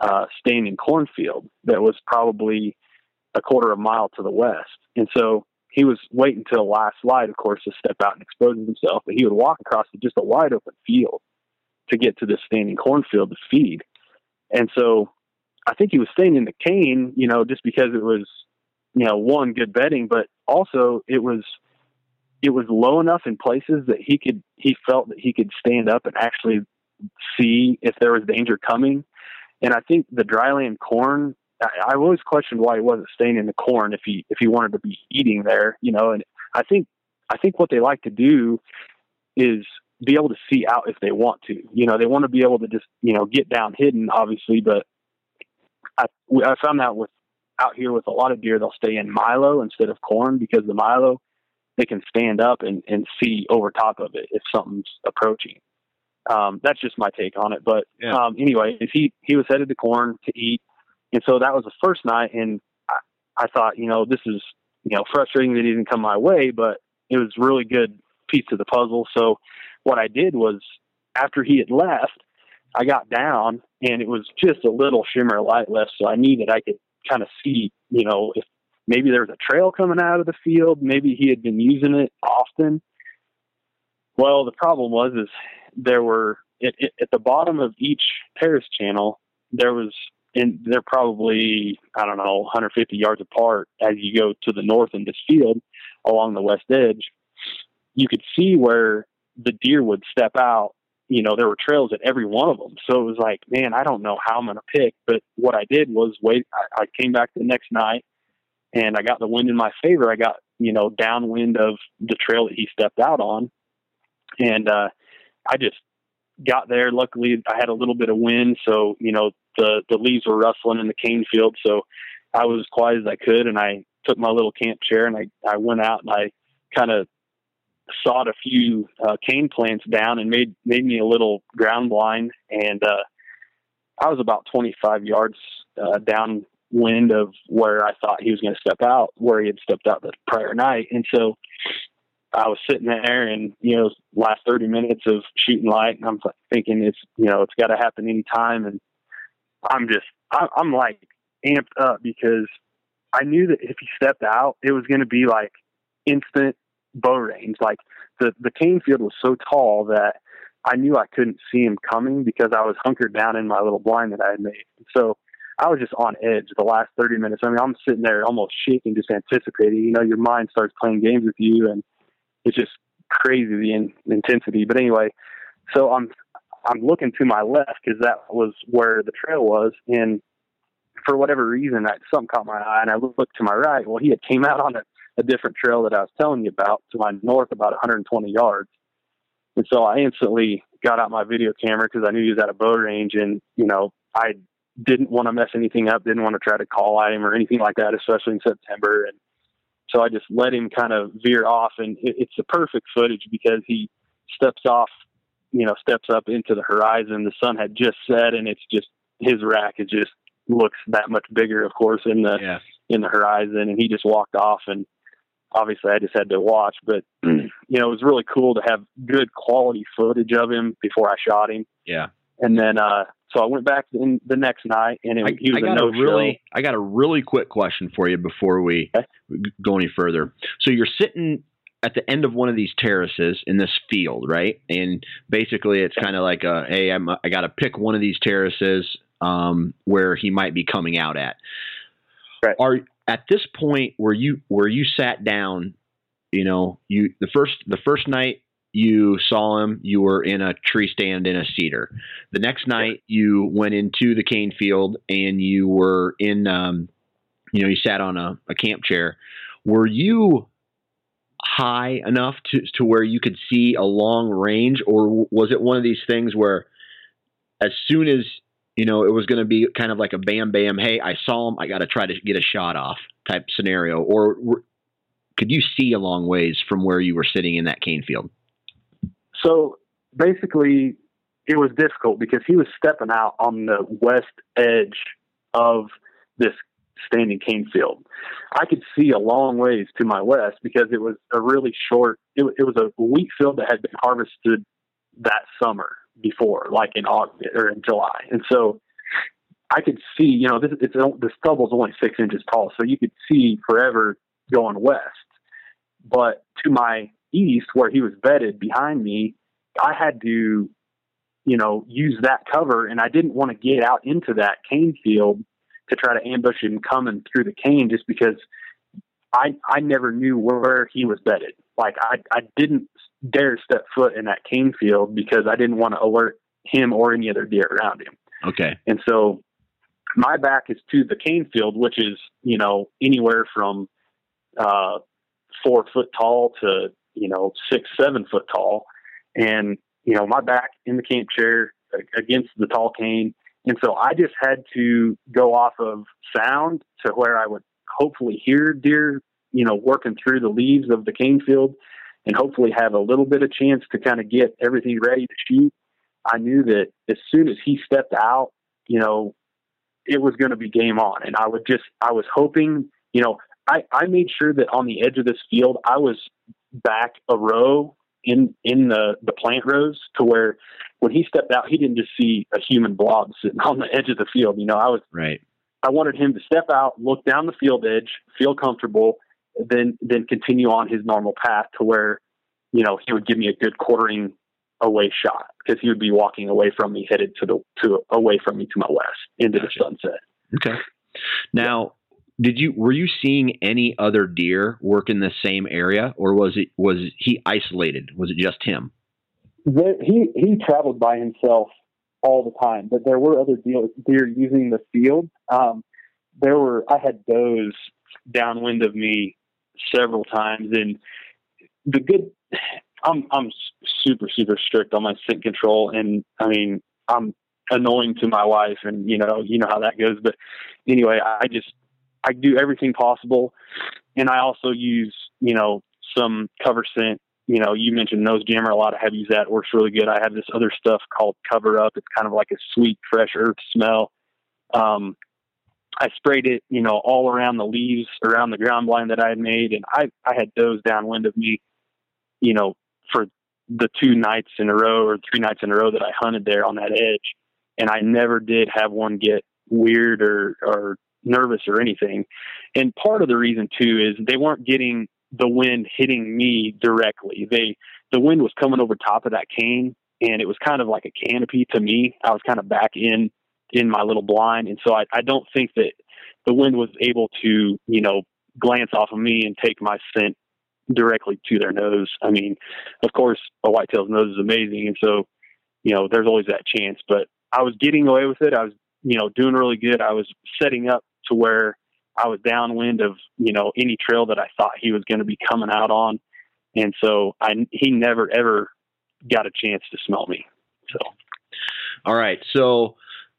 uh, standing cornfield that was probably a quarter of a mile to the west. And so he was waiting till last light, of course, to step out and expose himself. But he would walk across just a wide open field to get to this standing cornfield to feed. And so I think he was staying in the cane, you know, just because it was, you know, one good bedding, but also it was it was low enough in places that he could he felt that he could stand up and actually see if there was danger coming. And I think the dryland corn I, I've always questioned why he wasn't staying in the corn if he if he wanted to be eating there, you know. And I think I think what they like to do is be able to see out if they want to. You know, they want to be able to just you know get down hidden, obviously. But I I found that with out here with a lot of deer, they'll stay in milo instead of corn because the milo they can stand up and and see over top of it if something's approaching. Um, that's just my take on it. But Yeah. um, anyway, if he he was headed to corn to eat, and so that was the first night, and I, I thought, you know, this is you know frustrating that he didn't come my way, but it was really good piece of the puzzle. So what I did was after he had left, I got down and it was just a little shimmer of light left, so I knew that I could kind of see, you know, if maybe there was a trail coming out of the field, maybe he had been using it often. Well, the problem was is there were it, it, at the bottom of each terrace channel there was and they're probably I don't know 150 yards apart as you go to the north in this field along the west edge. You could see where the deer would step out. You know, there were trails at every one of them. So it was like, man, I don't know how I'm going to pick. But what I did was wait. I, I came back the next night and I got the wind in my favor. I got, you know, downwind of the trail that he stepped out on. And, uh, I just got there. Luckily I had a little bit of wind. So, you know, the, the leaves were rustling in the cane field. So I was as quiet as I could. And I took my little camp chair and I, I went out and I kind of sawed a few uh, cane plants down and made made me a little ground blind. And uh, I was about 25 yards uh, downwind of where I thought he was going to step out, where he had stepped out the prior night. And so I was sitting there, and you know, last 30 minutes of shooting light, and I'm thinking it's you know it's got to happen anytime. And I'm just I'm like amped up because I knew that if he stepped out, it was going to be like instant bow range. Like the the cane field was so tall that I knew I couldn't see him coming because I was hunkered down in my little blind that I had made. So I was just on edge the last 30 minutes. I mean, I'm sitting there almost shaking, just anticipating. You know, your mind starts playing games with you, and it's just crazy the in, intensity. But anyway, so I'm I'm looking to my left because that was where the trail was, and for whatever reason, that something caught my eye, and I looked to my right. Well, he had came out on a, a different trail that I was telling you about to my north, about 120 yards. And so I instantly got out my video camera because I knew he was at a bow range, and you know I didn't want to mess anything up, didn't want to try to call at him or anything like that, especially in September. And so I just let him kind of veer off, and it, it's the perfect footage because he steps off, you know, steps up into the horizon. The sun had just set, and it's just his rack. It just looks that much bigger, of course, in the Yeah. in the horizon, and he just walked off. And obviously, I just had to watch, but you know, it was really cool to have good quality footage of him before I shot him. Yeah. And then, uh, so I went back in the next night, and it, I, he was I a got no a really, I got a really quick question for you before we Okay. go any further. So you're sitting at the end of one of these terraces in this field, right? And basically, it's kind of like a hey, I'm, I got to pick one of these terraces um, where he might be coming out at. Right. Are at this point where you where you sat down, you know, you the first the first night you saw him, you were in a tree stand in a cedar. The next night you went into the cane field and you were in, um, you know, you sat on a, a camp chair. Were you high enough to to where you could see a long range, or was it one of these things where as soon as you know it was going to be kind of like a bam bam, hey, I saw him, I got to try to get a shot off type scenario, or could you see a long ways from where you were sitting in that cane field? So basically, it was difficult because he was stepping out on the west edge of this standing cane field. I could see a long ways to my west because it was a really short. It, it was a wheat field that had been harvested that summer before, like in August or in July, and so I could see. You know, this it's the stubble's only six inches tall, so you could see forever going west. But to my east, where he was bedded behind me, I had to, you know, use that cover, and I didn't want to get out into that cane field to try to ambush him coming through the cane just because I I never knew where he was bedded. Like I I didn't dare step foot in that cane field because I didn't want to alert him or any other deer around him. Okay. And so my back is to the cane field, which is, you know, anywhere from uh four foot tall to, you know, six, seven foot tall. And, you know, my back in the camp chair against the tall cane and so I just had to go off of sound to where I would hopefully hear deer, you know, working through the leaves of the cane field and hopefully have a little bit of chance to kind of get everything ready to shoot. I knew that as soon as he stepped out, you know, it was going to be game on. And I would just, I was hoping, you know, I, I made sure that on the edge of this field, I was back a row in in the the plant rows to where when he stepped out, he didn't just see a human blob sitting on the edge of the field. You know, I was right. I wanted him to step out, look down the field edge, feel comfortable, then then continue on his normal path to where you know he would give me a good quartering away shot because he would be walking away from me, headed to the to away from me to my west into gotcha. the sunset. Okay. Now, did you were you seeing any other deer work in the same area, or was it was he isolated? Was it just him? he he traveled by himself all the time, but there were other deer, deer using the field. Um, there were I had does downwind of me several times, and the good. I'm I'm super super strict on my scent control, and I mean I'm annoying to my wife, and you know you know how that goes. But anyway, I just I do everything possible, and I also use you know some cover scent. You know, you mentioned nose jammer. A lot of have used that. Works really good. I have this other stuff called cover up. It's kind of like a sweet, fresh earth smell. Um, I sprayed it, you know, all around the leaves, around the ground blind that I had made, and I I had does downwind of me, you know, for the two nights in a row or three nights in a row that I hunted there on that edge, and I never did have one get weird or or nervous or anything. And part of the reason too is they weren't getting the wind hitting me directly. They the wind was coming over top of that cane and it was kind of like a canopy to me. I was kind of back in in my little blind and so I, I don't think that the wind was able to, you know, glance off of me and take my scent directly to their nose. I mean, of course a whitetail's nose is amazing and so, you know, there's always that chance. But I was getting away with it. I was, you know, doing really good. I was setting up to where I was downwind of you know any trail that I thought he was going to be coming out on, and so I he never ever got a chance to smell me. So, all right, so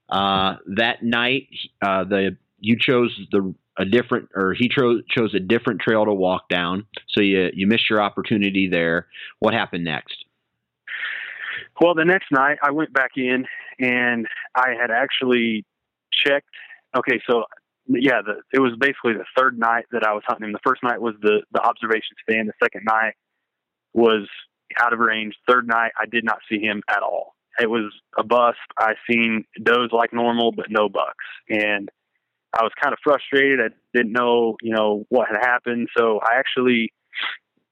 uh, that night uh, the you chose the a different or he chose chose a different trail to walk down, so you you missed your opportunity there. What happened next? Well, the next night I went back in and I had actually checked. Okay, so yeah, the, it was basically the third night that I was hunting him. The first night was the the observation stand. The second night was out of range. Third night, I did not see him at all. It was a bust. I seen does like normal, but no bucks, and I was kind of frustrated. I didn't know, you know, what had happened. So I actually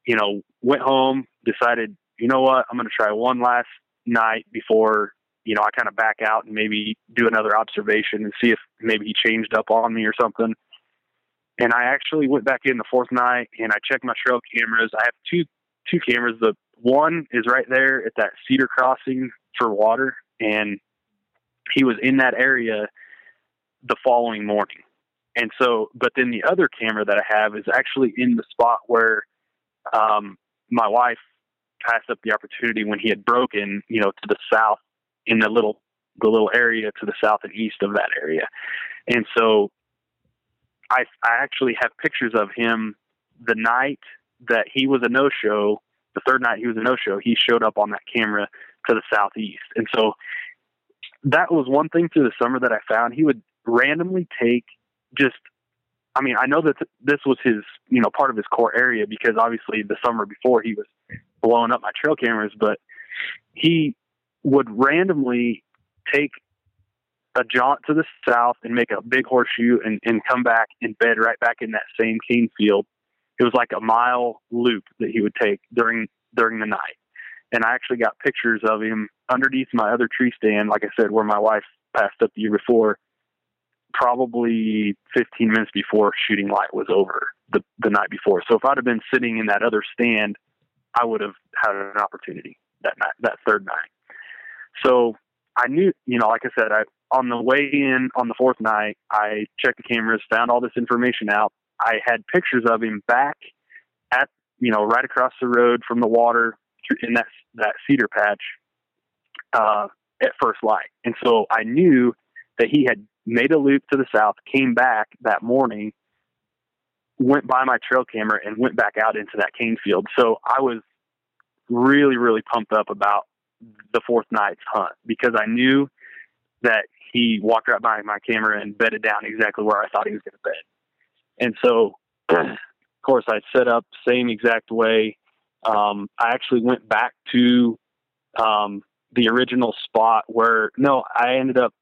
you know, went home, decided, you know what, I'm going to try one last night before, you know, I kind of back out and maybe do another observation and see if maybe he changed up on me or something. And I actually went back in the fourth night and I checked my trail cameras. I have two two cameras. The one is right there at that cedar crossing for water, and he was in that area the following morning. And so, but then the other camera that I have is actually in the spot where um, my wife passed up the opportunity when he had broken, you know, to the south in the little the little area to the south and east of that area. And so I I actually have pictures of him the night that he was a no show, the third night he was a no show, he showed up on that camera to the southeast. And so that was one thing through the summer that I found. He would randomly take just I mean, I know that this was his, you know, part of his core area because obviously the summer before he was blowing up my trail cameras, but he would randomly take a jaunt to the south and make a big horseshoe and, and come back and bed right back in that same cane field. It was like a mile loop that he would take during during the night. And I actually got pictures of him underneath my other tree stand, like I said, where my wife passed up the year before, probably 15 minutes before shooting light was over the, the night before. So if I'd have been sitting in that other stand, I would have had an opportunity that night, that third night. So I knew, you know, like I said, I on the way in on the fourth night, I checked the cameras, found all this information out. I had pictures of him back at, you know, right across the road from the water in that that cedar patch uh, at first light, and so I knew that he had made a loop to the south, came back that morning, went by my trail camera, and went back out into that cane field. So I was really, really pumped up about the fourth night's hunt because I knew that he walked right by my camera and bedded down exactly where I thought he was going to bed. And so, of course, I set up same exact way. Um, I actually went back to um, the original spot where no, I ended up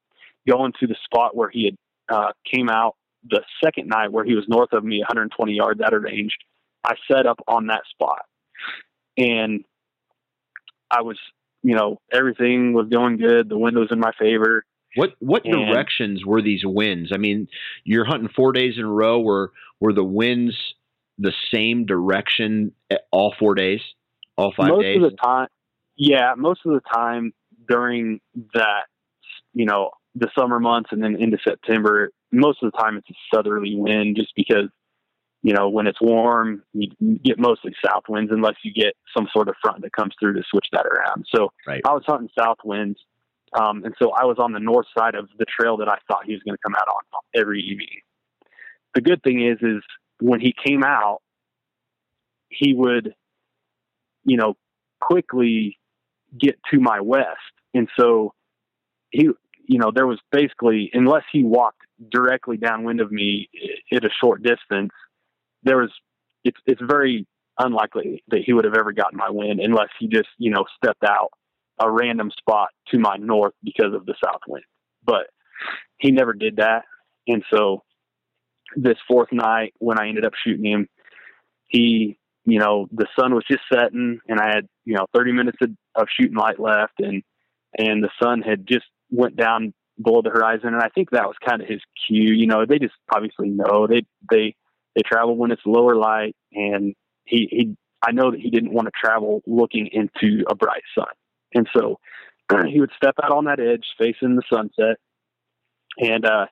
going to the spot where he had uh, came out the second night where he was north of me 120 yards out of range. I set up on that spot and I was, you know, everything was going good. The wind was in my favor. What what and, directions were these winds? I mean, you're hunting four days in a row. Were were the winds the same direction all four days, all five most days? Most of the time, yeah. Most of the time during that, you know, the summer months and then into September, most of the time it's a southerly wind, just because you know, when it's warm, you get mostly south winds unless you get some sort of front that comes through to switch that around. So right. I was hunting south winds. Um, and so I was on the north side of the trail that I thought he was going to come out on every evening. The good thing is, is when he came out, he would, you know, quickly get to my west. And so he, you know, there was basically, unless he walked directly downwind of me at a short distance, there was, it's, it's very unlikely that he would have ever gotten my wind unless he just, you know, stepped out a random spot to my north because of the south wind. But he never did that. And so this fourth night when I ended up shooting him, he, you know, the sun was just setting and I had, you know, 30 minutes of, of shooting light left and, and the sun had just went down below the horizon. And I think that was kind of his cue. You know, they just obviously know they, they, they travel when it's lower light and he, he, I know that he didn't want to travel looking into a bright sun. And so he would step out on that edge facing the sunset. And uh,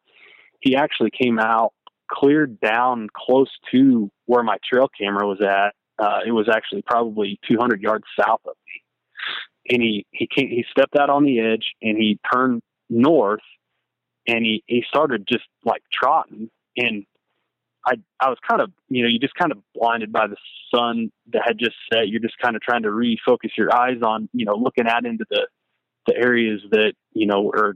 he actually came out cleared down close to where my trail camera was at. Uh, it was actually probably 200 yards south of me. And he, he came, he stepped out on the edge and he turned north and he, he started just like trotting. And I, I was kind of, you know, you just kind of blinded by the sun that had just set. You're just kind of trying to refocus your eyes on, you know, looking out into the, the areas that, you know, are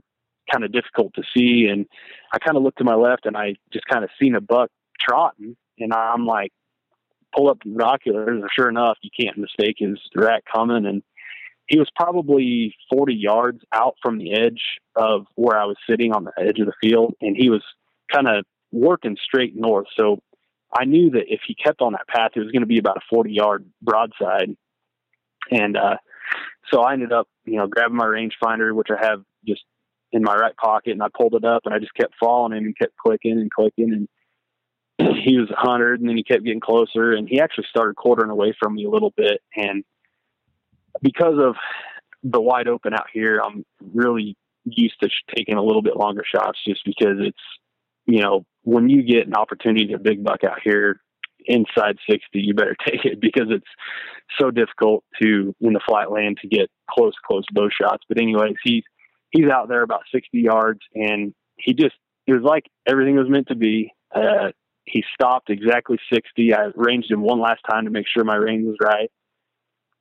kind of difficult to see. And I kind of looked to my left and I just kind of seen a buck trotting and I'm like, pull up the binoculars and sure enough, you can't mistake his rat coming. And he was probably 40 yards out from the edge of where I was sitting on the edge of the field. And he was kind of working straight north. So I knew that if he kept on that path, it was going to be about a 40 yard broadside. And uh, so I ended up, you know, grabbing my rangefinder, which I have just in my right pocket, and I pulled it up, and I just kept following him and kept clicking and clicking, and he was 100, and then he kept getting closer, and he actually started quartering away from me a little bit, and because of the wide open out here, I'm really used to taking a little bit longer shots, just because it's, you know, when you get an opportunity to big buck out here inside 60, you better take it because it's so difficult to in the flat land to get close, close bow shots. But anyways, he's he's out there about 60 yards, and he just it was like everything was meant to be. Uh, he stopped exactly 60. I ranged him one last time to make sure my range was right.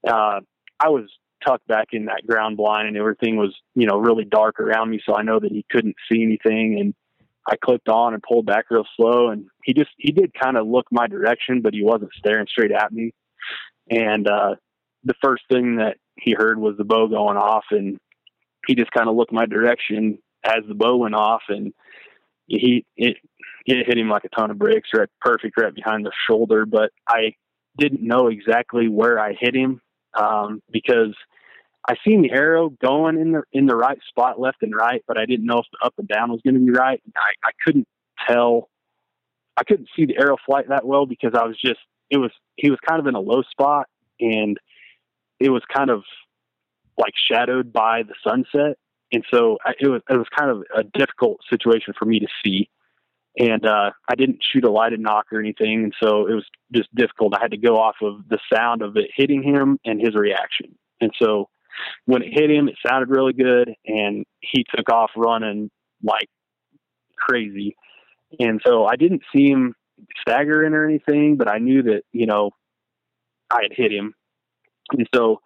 Uh, I was tucked back in that ground blind and everything was, you know, really dark around me. So I know that he couldn't see anything. And I clicked on and pulled back real slow. And he just, he did kind of look my direction, but he wasn't staring straight at me. And, uh, the first thing that he heard was the bow going off and he just kind of looked my direction as the bow went off and he, it, it hit him like a ton of bricks right perfect right behind the shoulder but i didn't know exactly where i hit him um, because i seen the arrow going in the in the right spot left and right but i didn't know if the up and down was going to be right I, I couldn't tell i couldn't see the arrow flight that well because i was just it was he was kind of in a low spot and it was kind of like shadowed by the sunset and so it was it was kind of a difficult situation for me to see and uh, I didn't shoot a lighted nock or anything, and so it was just difficult. I had to go off of the sound of it hitting him and his reaction. And so when it hit him, it sounded really good, and he took off running like crazy. And so I didn't see him staggering or anything, but I knew that you know I had hit him, and so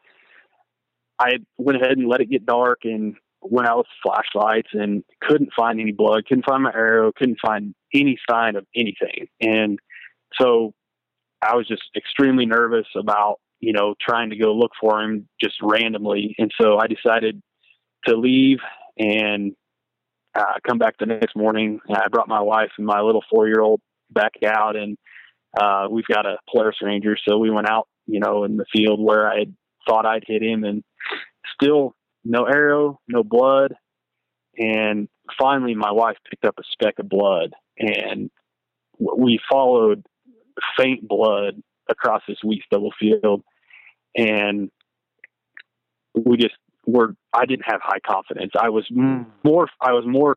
I went ahead and let it get dark and went out with flashlights and couldn't find any blood, couldn't find my arrow, couldn't find any sign of anything. And so I was just extremely nervous about, you know, trying to go look for him just randomly. And so I decided to leave and uh, come back the next morning. I brought my wife and my little four year old back out and uh, we've got a Polaris Ranger. So we went out, you know, in the field where I thought I'd hit him and still no arrow, no blood. And finally, my wife picked up a speck of blood, and we followed faint blood across this wheat stubble field. And we just were, I didn't have high confidence. I was more, I was more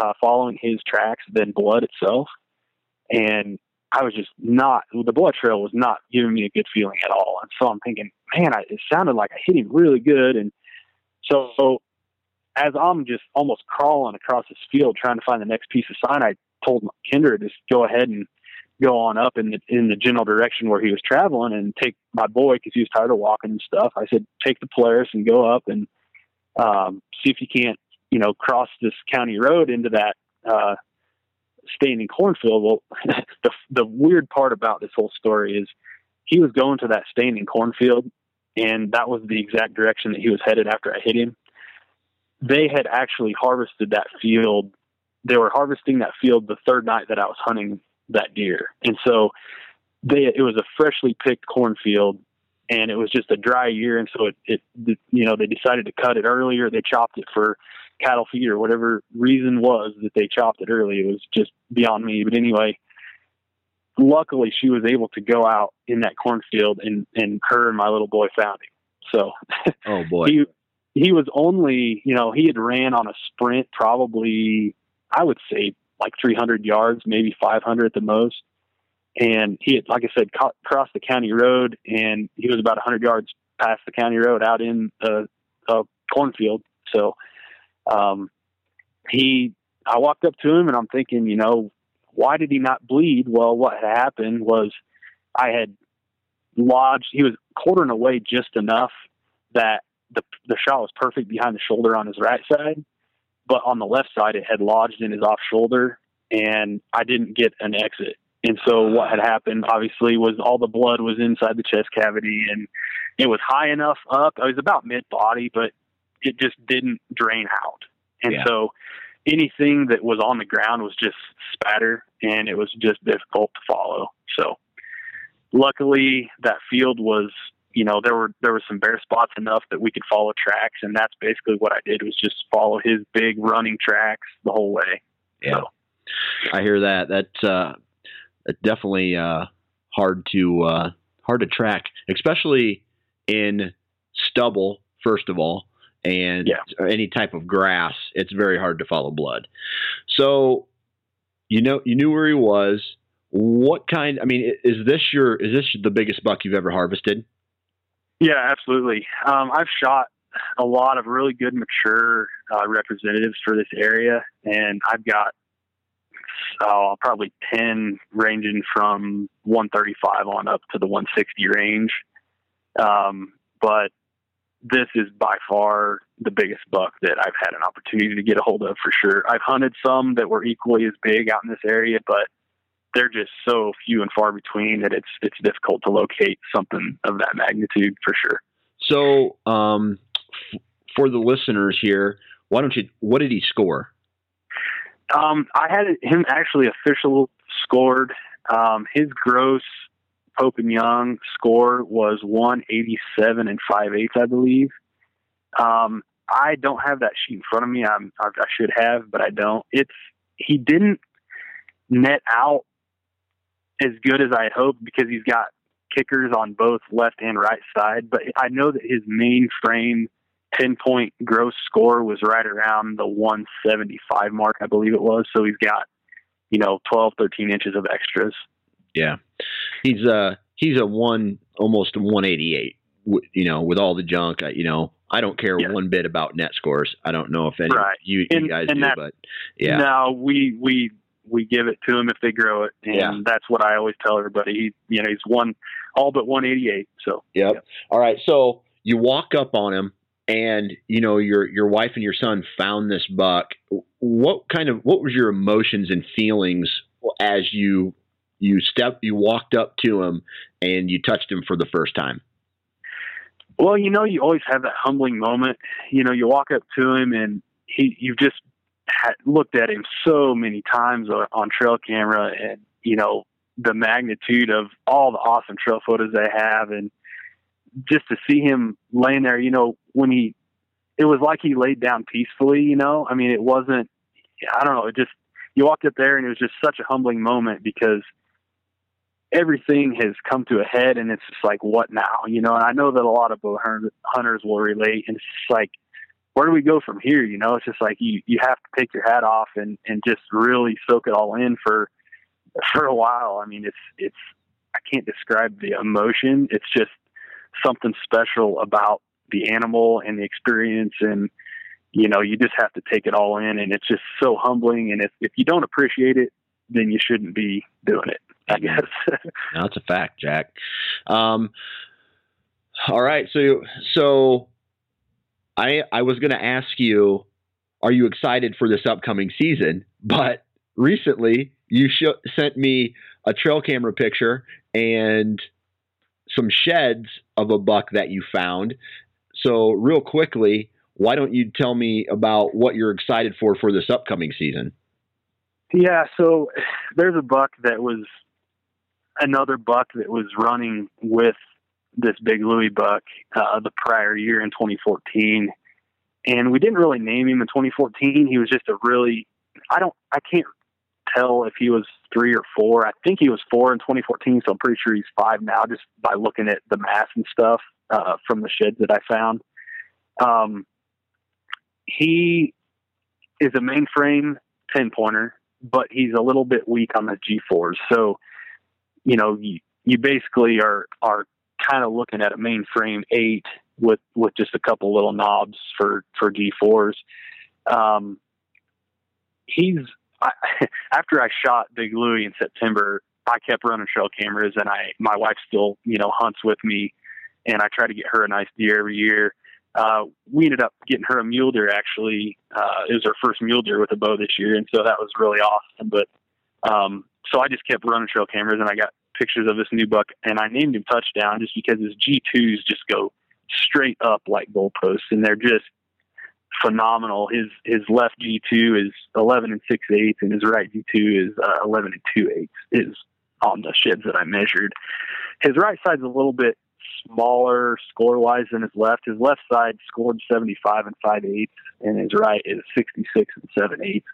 uh, following his tracks than blood itself. And I was just not, the blood trail was not giving me a good feeling at all. And so I'm thinking, man, I, it sounded like I hit him really good. And so as I'm just almost crawling across this field trying to find the next piece of sign, I told Kendra to just go ahead and go on up in the in the general direction where he was traveling and take my boy because he was tired of walking and stuff. I said, take the Polaris and go up and um, see if you can't, you know, cross this county road into that uh, standing cornfield. Well, the the weird part about this whole story is he was going to that standing cornfield and that was the exact direction that he was headed after I hit him. They had actually harvested that field. They were harvesting that field the third night that I was hunting that deer, and so they it was a freshly picked cornfield, and it was just a dry year, and so it, it you know they decided to cut it earlier. They chopped it for cattle feed or whatever reason was that they chopped it early. It was just beyond me, but anyway luckily she was able to go out in that cornfield and and her and my little boy found him. So oh boy. he he was only you know he had ran on a sprint probably i would say like 300 yards maybe 500 at the most. And he had like i said ca- crossed the county road and he was about 100 yards past the county road out in a, a cornfield. So um he i walked up to him and i'm thinking you know why did he not bleed? Well, what had happened was I had lodged, he was quartering away just enough that the, the shot was perfect behind the shoulder on his right side, but on the left side, it had lodged in his off shoulder and I didn't get an exit. And so what had happened obviously was all the blood was inside the chest cavity and it was high enough up. It was about mid body, but it just didn't drain out. And yeah. so anything that was on the ground was just spatter and it was just difficult to follow. So luckily that field was, you know, there were, there were some bare spots enough that we could follow tracks. And that's basically what I did was just follow his big running tracks the whole way. Yeah. So. I hear that. That's, uh, definitely, uh, hard to, uh, hard to track, especially in stubble, first of all, and yeah. any type of grass, it's very hard to follow blood. So, you know, you knew where he was. What kind? I mean, is this your is this the biggest buck you've ever harvested? Yeah, absolutely. Um, I've shot a lot of really good mature uh, representatives for this area, and I've got uh, probably ten ranging from 135 on up to the 160 range. Um, but this is by far the biggest buck that I've had an opportunity to get a hold of for sure. I've hunted some that were equally as big out in this area, but they're just so few and far between that it's it's difficult to locate something of that magnitude for sure. So, um, f- for the listeners here, why don't you? What did he score? Um, I had him actually official scored. Um, his gross Pope and Young score was 187 and 5 eighths, I believe. Um, I don't have that sheet in front of me. I'm, I, I should have, but I don't. It's he didn't net out as good as I had hoped because he's got kickers on both left and right side. But I know that his main frame pinpoint gross score was right around the 175 mark, I believe it was. So he's got, you know, 12, 13 inches of extras. Yeah, he's uh he's a one almost 188. You know, with all the junk, you know, I don't care yeah. one bit about net scores. I don't know if any right. you, you and, guys and do, that, but yeah. No, we we we give it to them if they grow it, and yeah. that's what I always tell everybody. He, you know, he's one all but 188. So yep. yep. All right. So you walk up on him, and you know your your wife and your son found this buck. What kind of what was your emotions and feelings as you you stepped, you walked up to him and you touched him for the first time? Well, you know, you always have that humbling moment. You know, you walk up to him and he, you've just had, looked at him so many times on, trail camera and, you know, the magnitude of all the awesome trail photos they have. And just to see him laying there, you know, when he, it was like he laid down peacefully, you know, I mean, it wasn't, I don't know, it just, you walked up there and it was just such a humbling moment because everything has come to a head and it's just like what now you know and i know that a lot of bow hunters will relate and it's just like where do we go from here? You know it's just like you you have to take your hat off and and just really soak it all in for for a while. I mean it's it's i can't describe the emotion. It's just something special about the animal and the experience. And you know you just have to take it all in. And it's just so humbling. And if if you don't appreciate it then you shouldn't be doing it I guess. no, that's a fact, Jack. Um, all right, so so I I was going to ask you, are you excited for this upcoming season? But recently, you sh- sent me a trail camera picture and some sheds of a buck that you found. So, real quickly, why don't you tell me about what you're excited for for this upcoming season? Yeah, so there's a buck that was another buck that was running with this big Louie buck uh, the prior year in 2014, and we didn't really name him in 2014. He was just a really I don't I can't tell if he was three or four. I think he was four in 2014, so I'm pretty sure he's five now just by looking at the mass and stuff uh, from the sheds that I found. Um, he is a mainframe 10 pointer, but he's a little bit weak on the G4s. So you know, you, you basically are, are kind of looking at a mainframe eight with, with just a couple little knobs for, for G4s. Um, he's, I, after I shot Big Louie in September, I kept running trail cameras and I, my wife still, you know, hunts with me and I try to get her a nice deer every year. Uh, we ended up getting her a mule deer actually. Uh, it was her first mule deer with a bow this year. And so that was really awesome. But, um, so I just kept running trail cameras and I got pictures of this new buck and I named him Touchdown just because his G2s just go straight up like goalposts and they're just phenomenal. His his left G two is eleven and six eighths, and his right G two is uh, eleven and two eighths. Is on the sheds that I measured. His right side's a little bit smaller score wise than his left. His left side scored seventy five and five eighths, and his right is sixty six and seven eighths.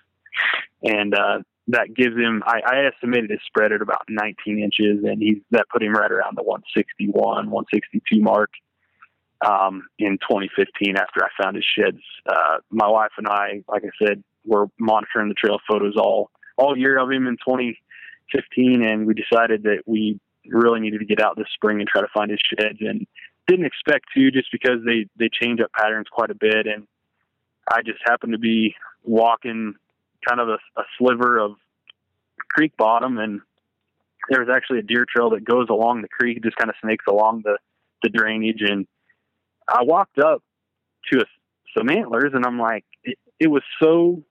And uh, that gives him. I, I estimated his spread at about 19 inches, and he's that put him right around the 161, 162 mark um, in 2015 after I found his sheds. Uh, my wife and I, like I said, were monitoring the trail photos all all year of him in 2015, and we decided that we really needed to get out this spring and try to find his sheds, and didn't expect to just because they they change up patterns quite a bit, and I just happened to be walking kind of a, a sliver of creek bottom, and there was actually a deer trail that goes along the creek, just kind of snakes along the the drainage, and I walked up to a, some antlers and I'm like, it, it was so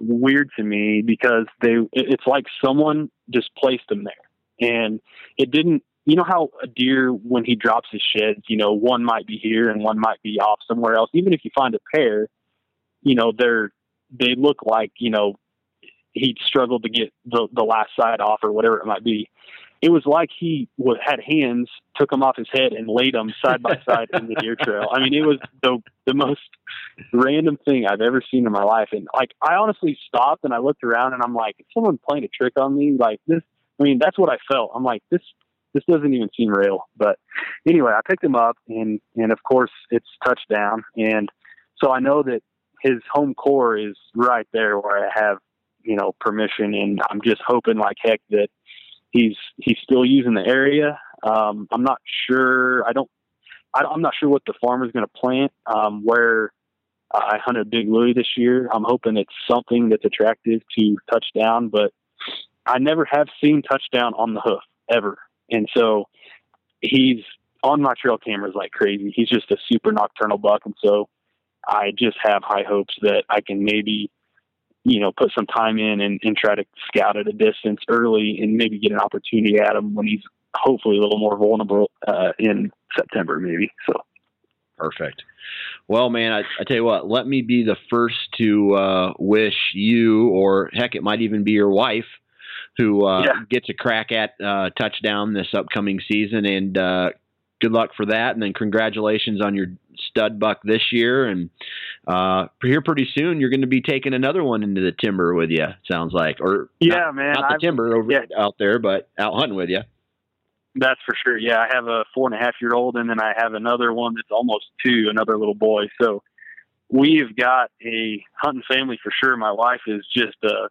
weird to me because they, it's like someone just placed them there and it didn't, you know how a deer, when he drops his sheds, you know, one might be here and one might be off somewhere else. Even if you find a pair, you know, they're, they look like, you know, he struggled to get the, the last side off or whatever it might be it was like he was, had hands, took them off his head, and laid them side by side in the deer trail. I mean, it was the the most random thing I've ever seen in my life. And like, I honestly stopped and I looked around, and I'm like, someone playing a trick on me? Like this. I mean, that's what I felt. I'm like, this this doesn't even seem real. But anyway, I picked him up, and and of course, it's touchdown, and so I know that his home core is right there where I have you know permission, and I'm just hoping like heck that he's he's still using the area. Um, I'm not sure. I don't. I, am not sure what the farmer's going to plant. Um, where I hunted Big Louie this year. I'm hoping it's something that's attractive to touchdown, but I never have seen touchdown on the hoof ever, and so he's on my trail cameras like crazy. He's just a super nocturnal buck, and so I just have high hopes that I can maybe you know, put some time in and, and try to scout at a distance early and maybe get an opportunity at him when he's hopefully a little more vulnerable uh, in September, maybe. So perfect. Well, man, I, I, tell you what, let me be the first to uh, wish you, or heck, it might even be your wife, who uh, yeah. gets a crack at uh, touchdown this upcoming season. And uh, good luck for that. And then congratulations on your stud buck this year. And uh, here pretty soon, you're going to be taking another one into the timber with you. Sounds like, or yeah, not, man, not the I've, timber over yeah. out there, but out hunting with you. That's for sure. Yeah, I have a four and a half year old, and then I have another one that's almost two, another little boy. So we've got a hunting family for sure. My wife is just a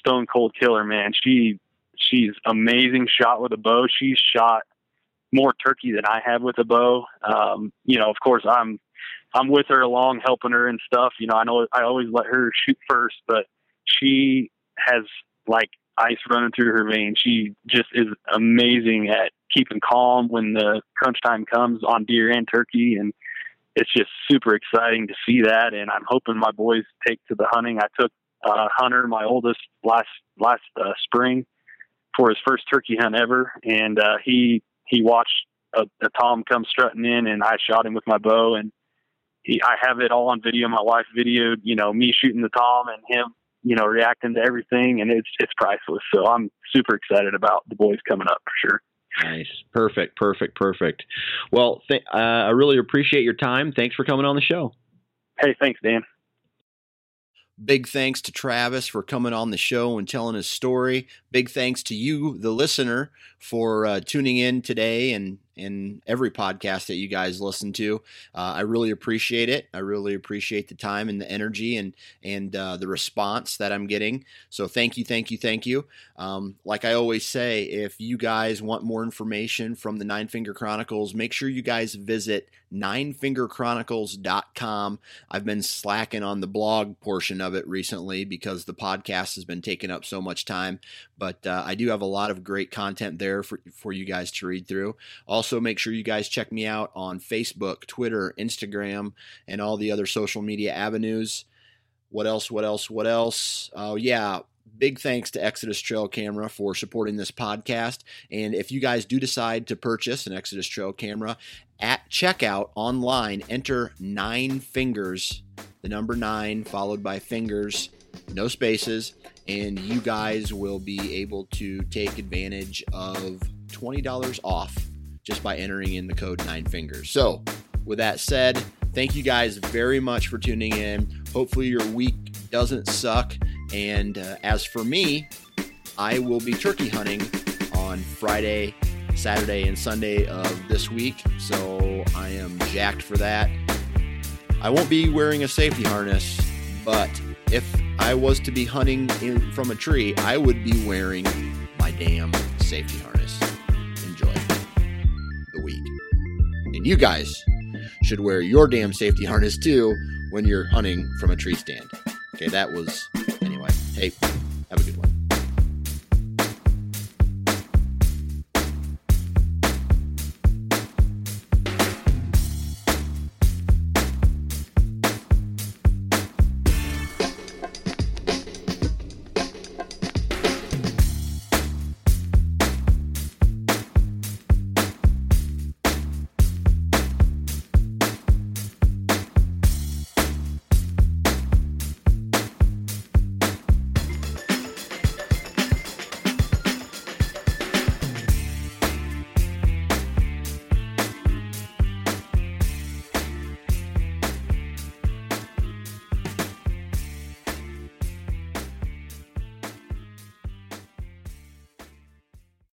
stone cold killer, man. She she's amazing shot with a bow. She's shot more turkey than I have with a bow. Um, you know, of course, I'm I'm with her along, helping her and stuff. You know, I know I always let her shoot first, but she has like ice running through her veins. She just is amazing at keeping calm when the crunch time comes on deer and turkey, and it's just super exciting to see that. And I'm hoping my boys take to the hunting. I took uh, Hunter, my oldest, last last uh, spring for his first turkey hunt ever, and uh, he he watched a, a tom come strutting in, and I shot him with my bow, and he, I have it all on video. My wife videoed, you know, me shooting the tom and him, you know, reacting to everything, and it's it's priceless. So I'm super excited about the boys coming up for sure. Nice, perfect, perfect, perfect. Well, th- uh, I really appreciate your time. Thanks for coming on the show. Hey, thanks, Dan. Big thanks to Travis for coming on the show and telling his story. Big thanks to you, the listener, for uh, tuning in today and in every podcast that you guys listen to. Uh, I really appreciate it. I really appreciate the time and the energy and and uh, the response that I'm getting. So thank you, thank you, thank you. Um, like I always say, if you guys want more information from the Nine Finger Chronicles, make sure you guys visit ninefingerchronicles.com. I've been slacking on the blog portion of it recently because the podcast has been taking up so much time, but uh, I do have a lot of great content there for, for you guys to read through. Also, make sure you guys check me out on Facebook, Twitter, Instagram, and all the other social media avenues. What else? What else? What else? Oh, yeah big thanks to Exodus Trail Camera for supporting this podcast. And if you guys do decide to purchase an Exodus Trail Camera at checkout online, enter nine fingers, the number nine followed by fingers, no spaces, and you guys will be able to take advantage of $20 off just by entering in the code nine fingers. So, with that said, thank you guys very much for tuning in. Hopefully, your week doesn't suck and uh, as for me, I will be turkey hunting on Friday, Saturday, and Sunday of this week. So I am jacked for that. I won't be wearing a safety harness, but if I was to be hunting in, from a tree, I would be wearing my damn safety harness. And you guys should wear your damn safety harness too when you're hunting from a tree stand. Okay, that was Anyway, Hey, have a good one.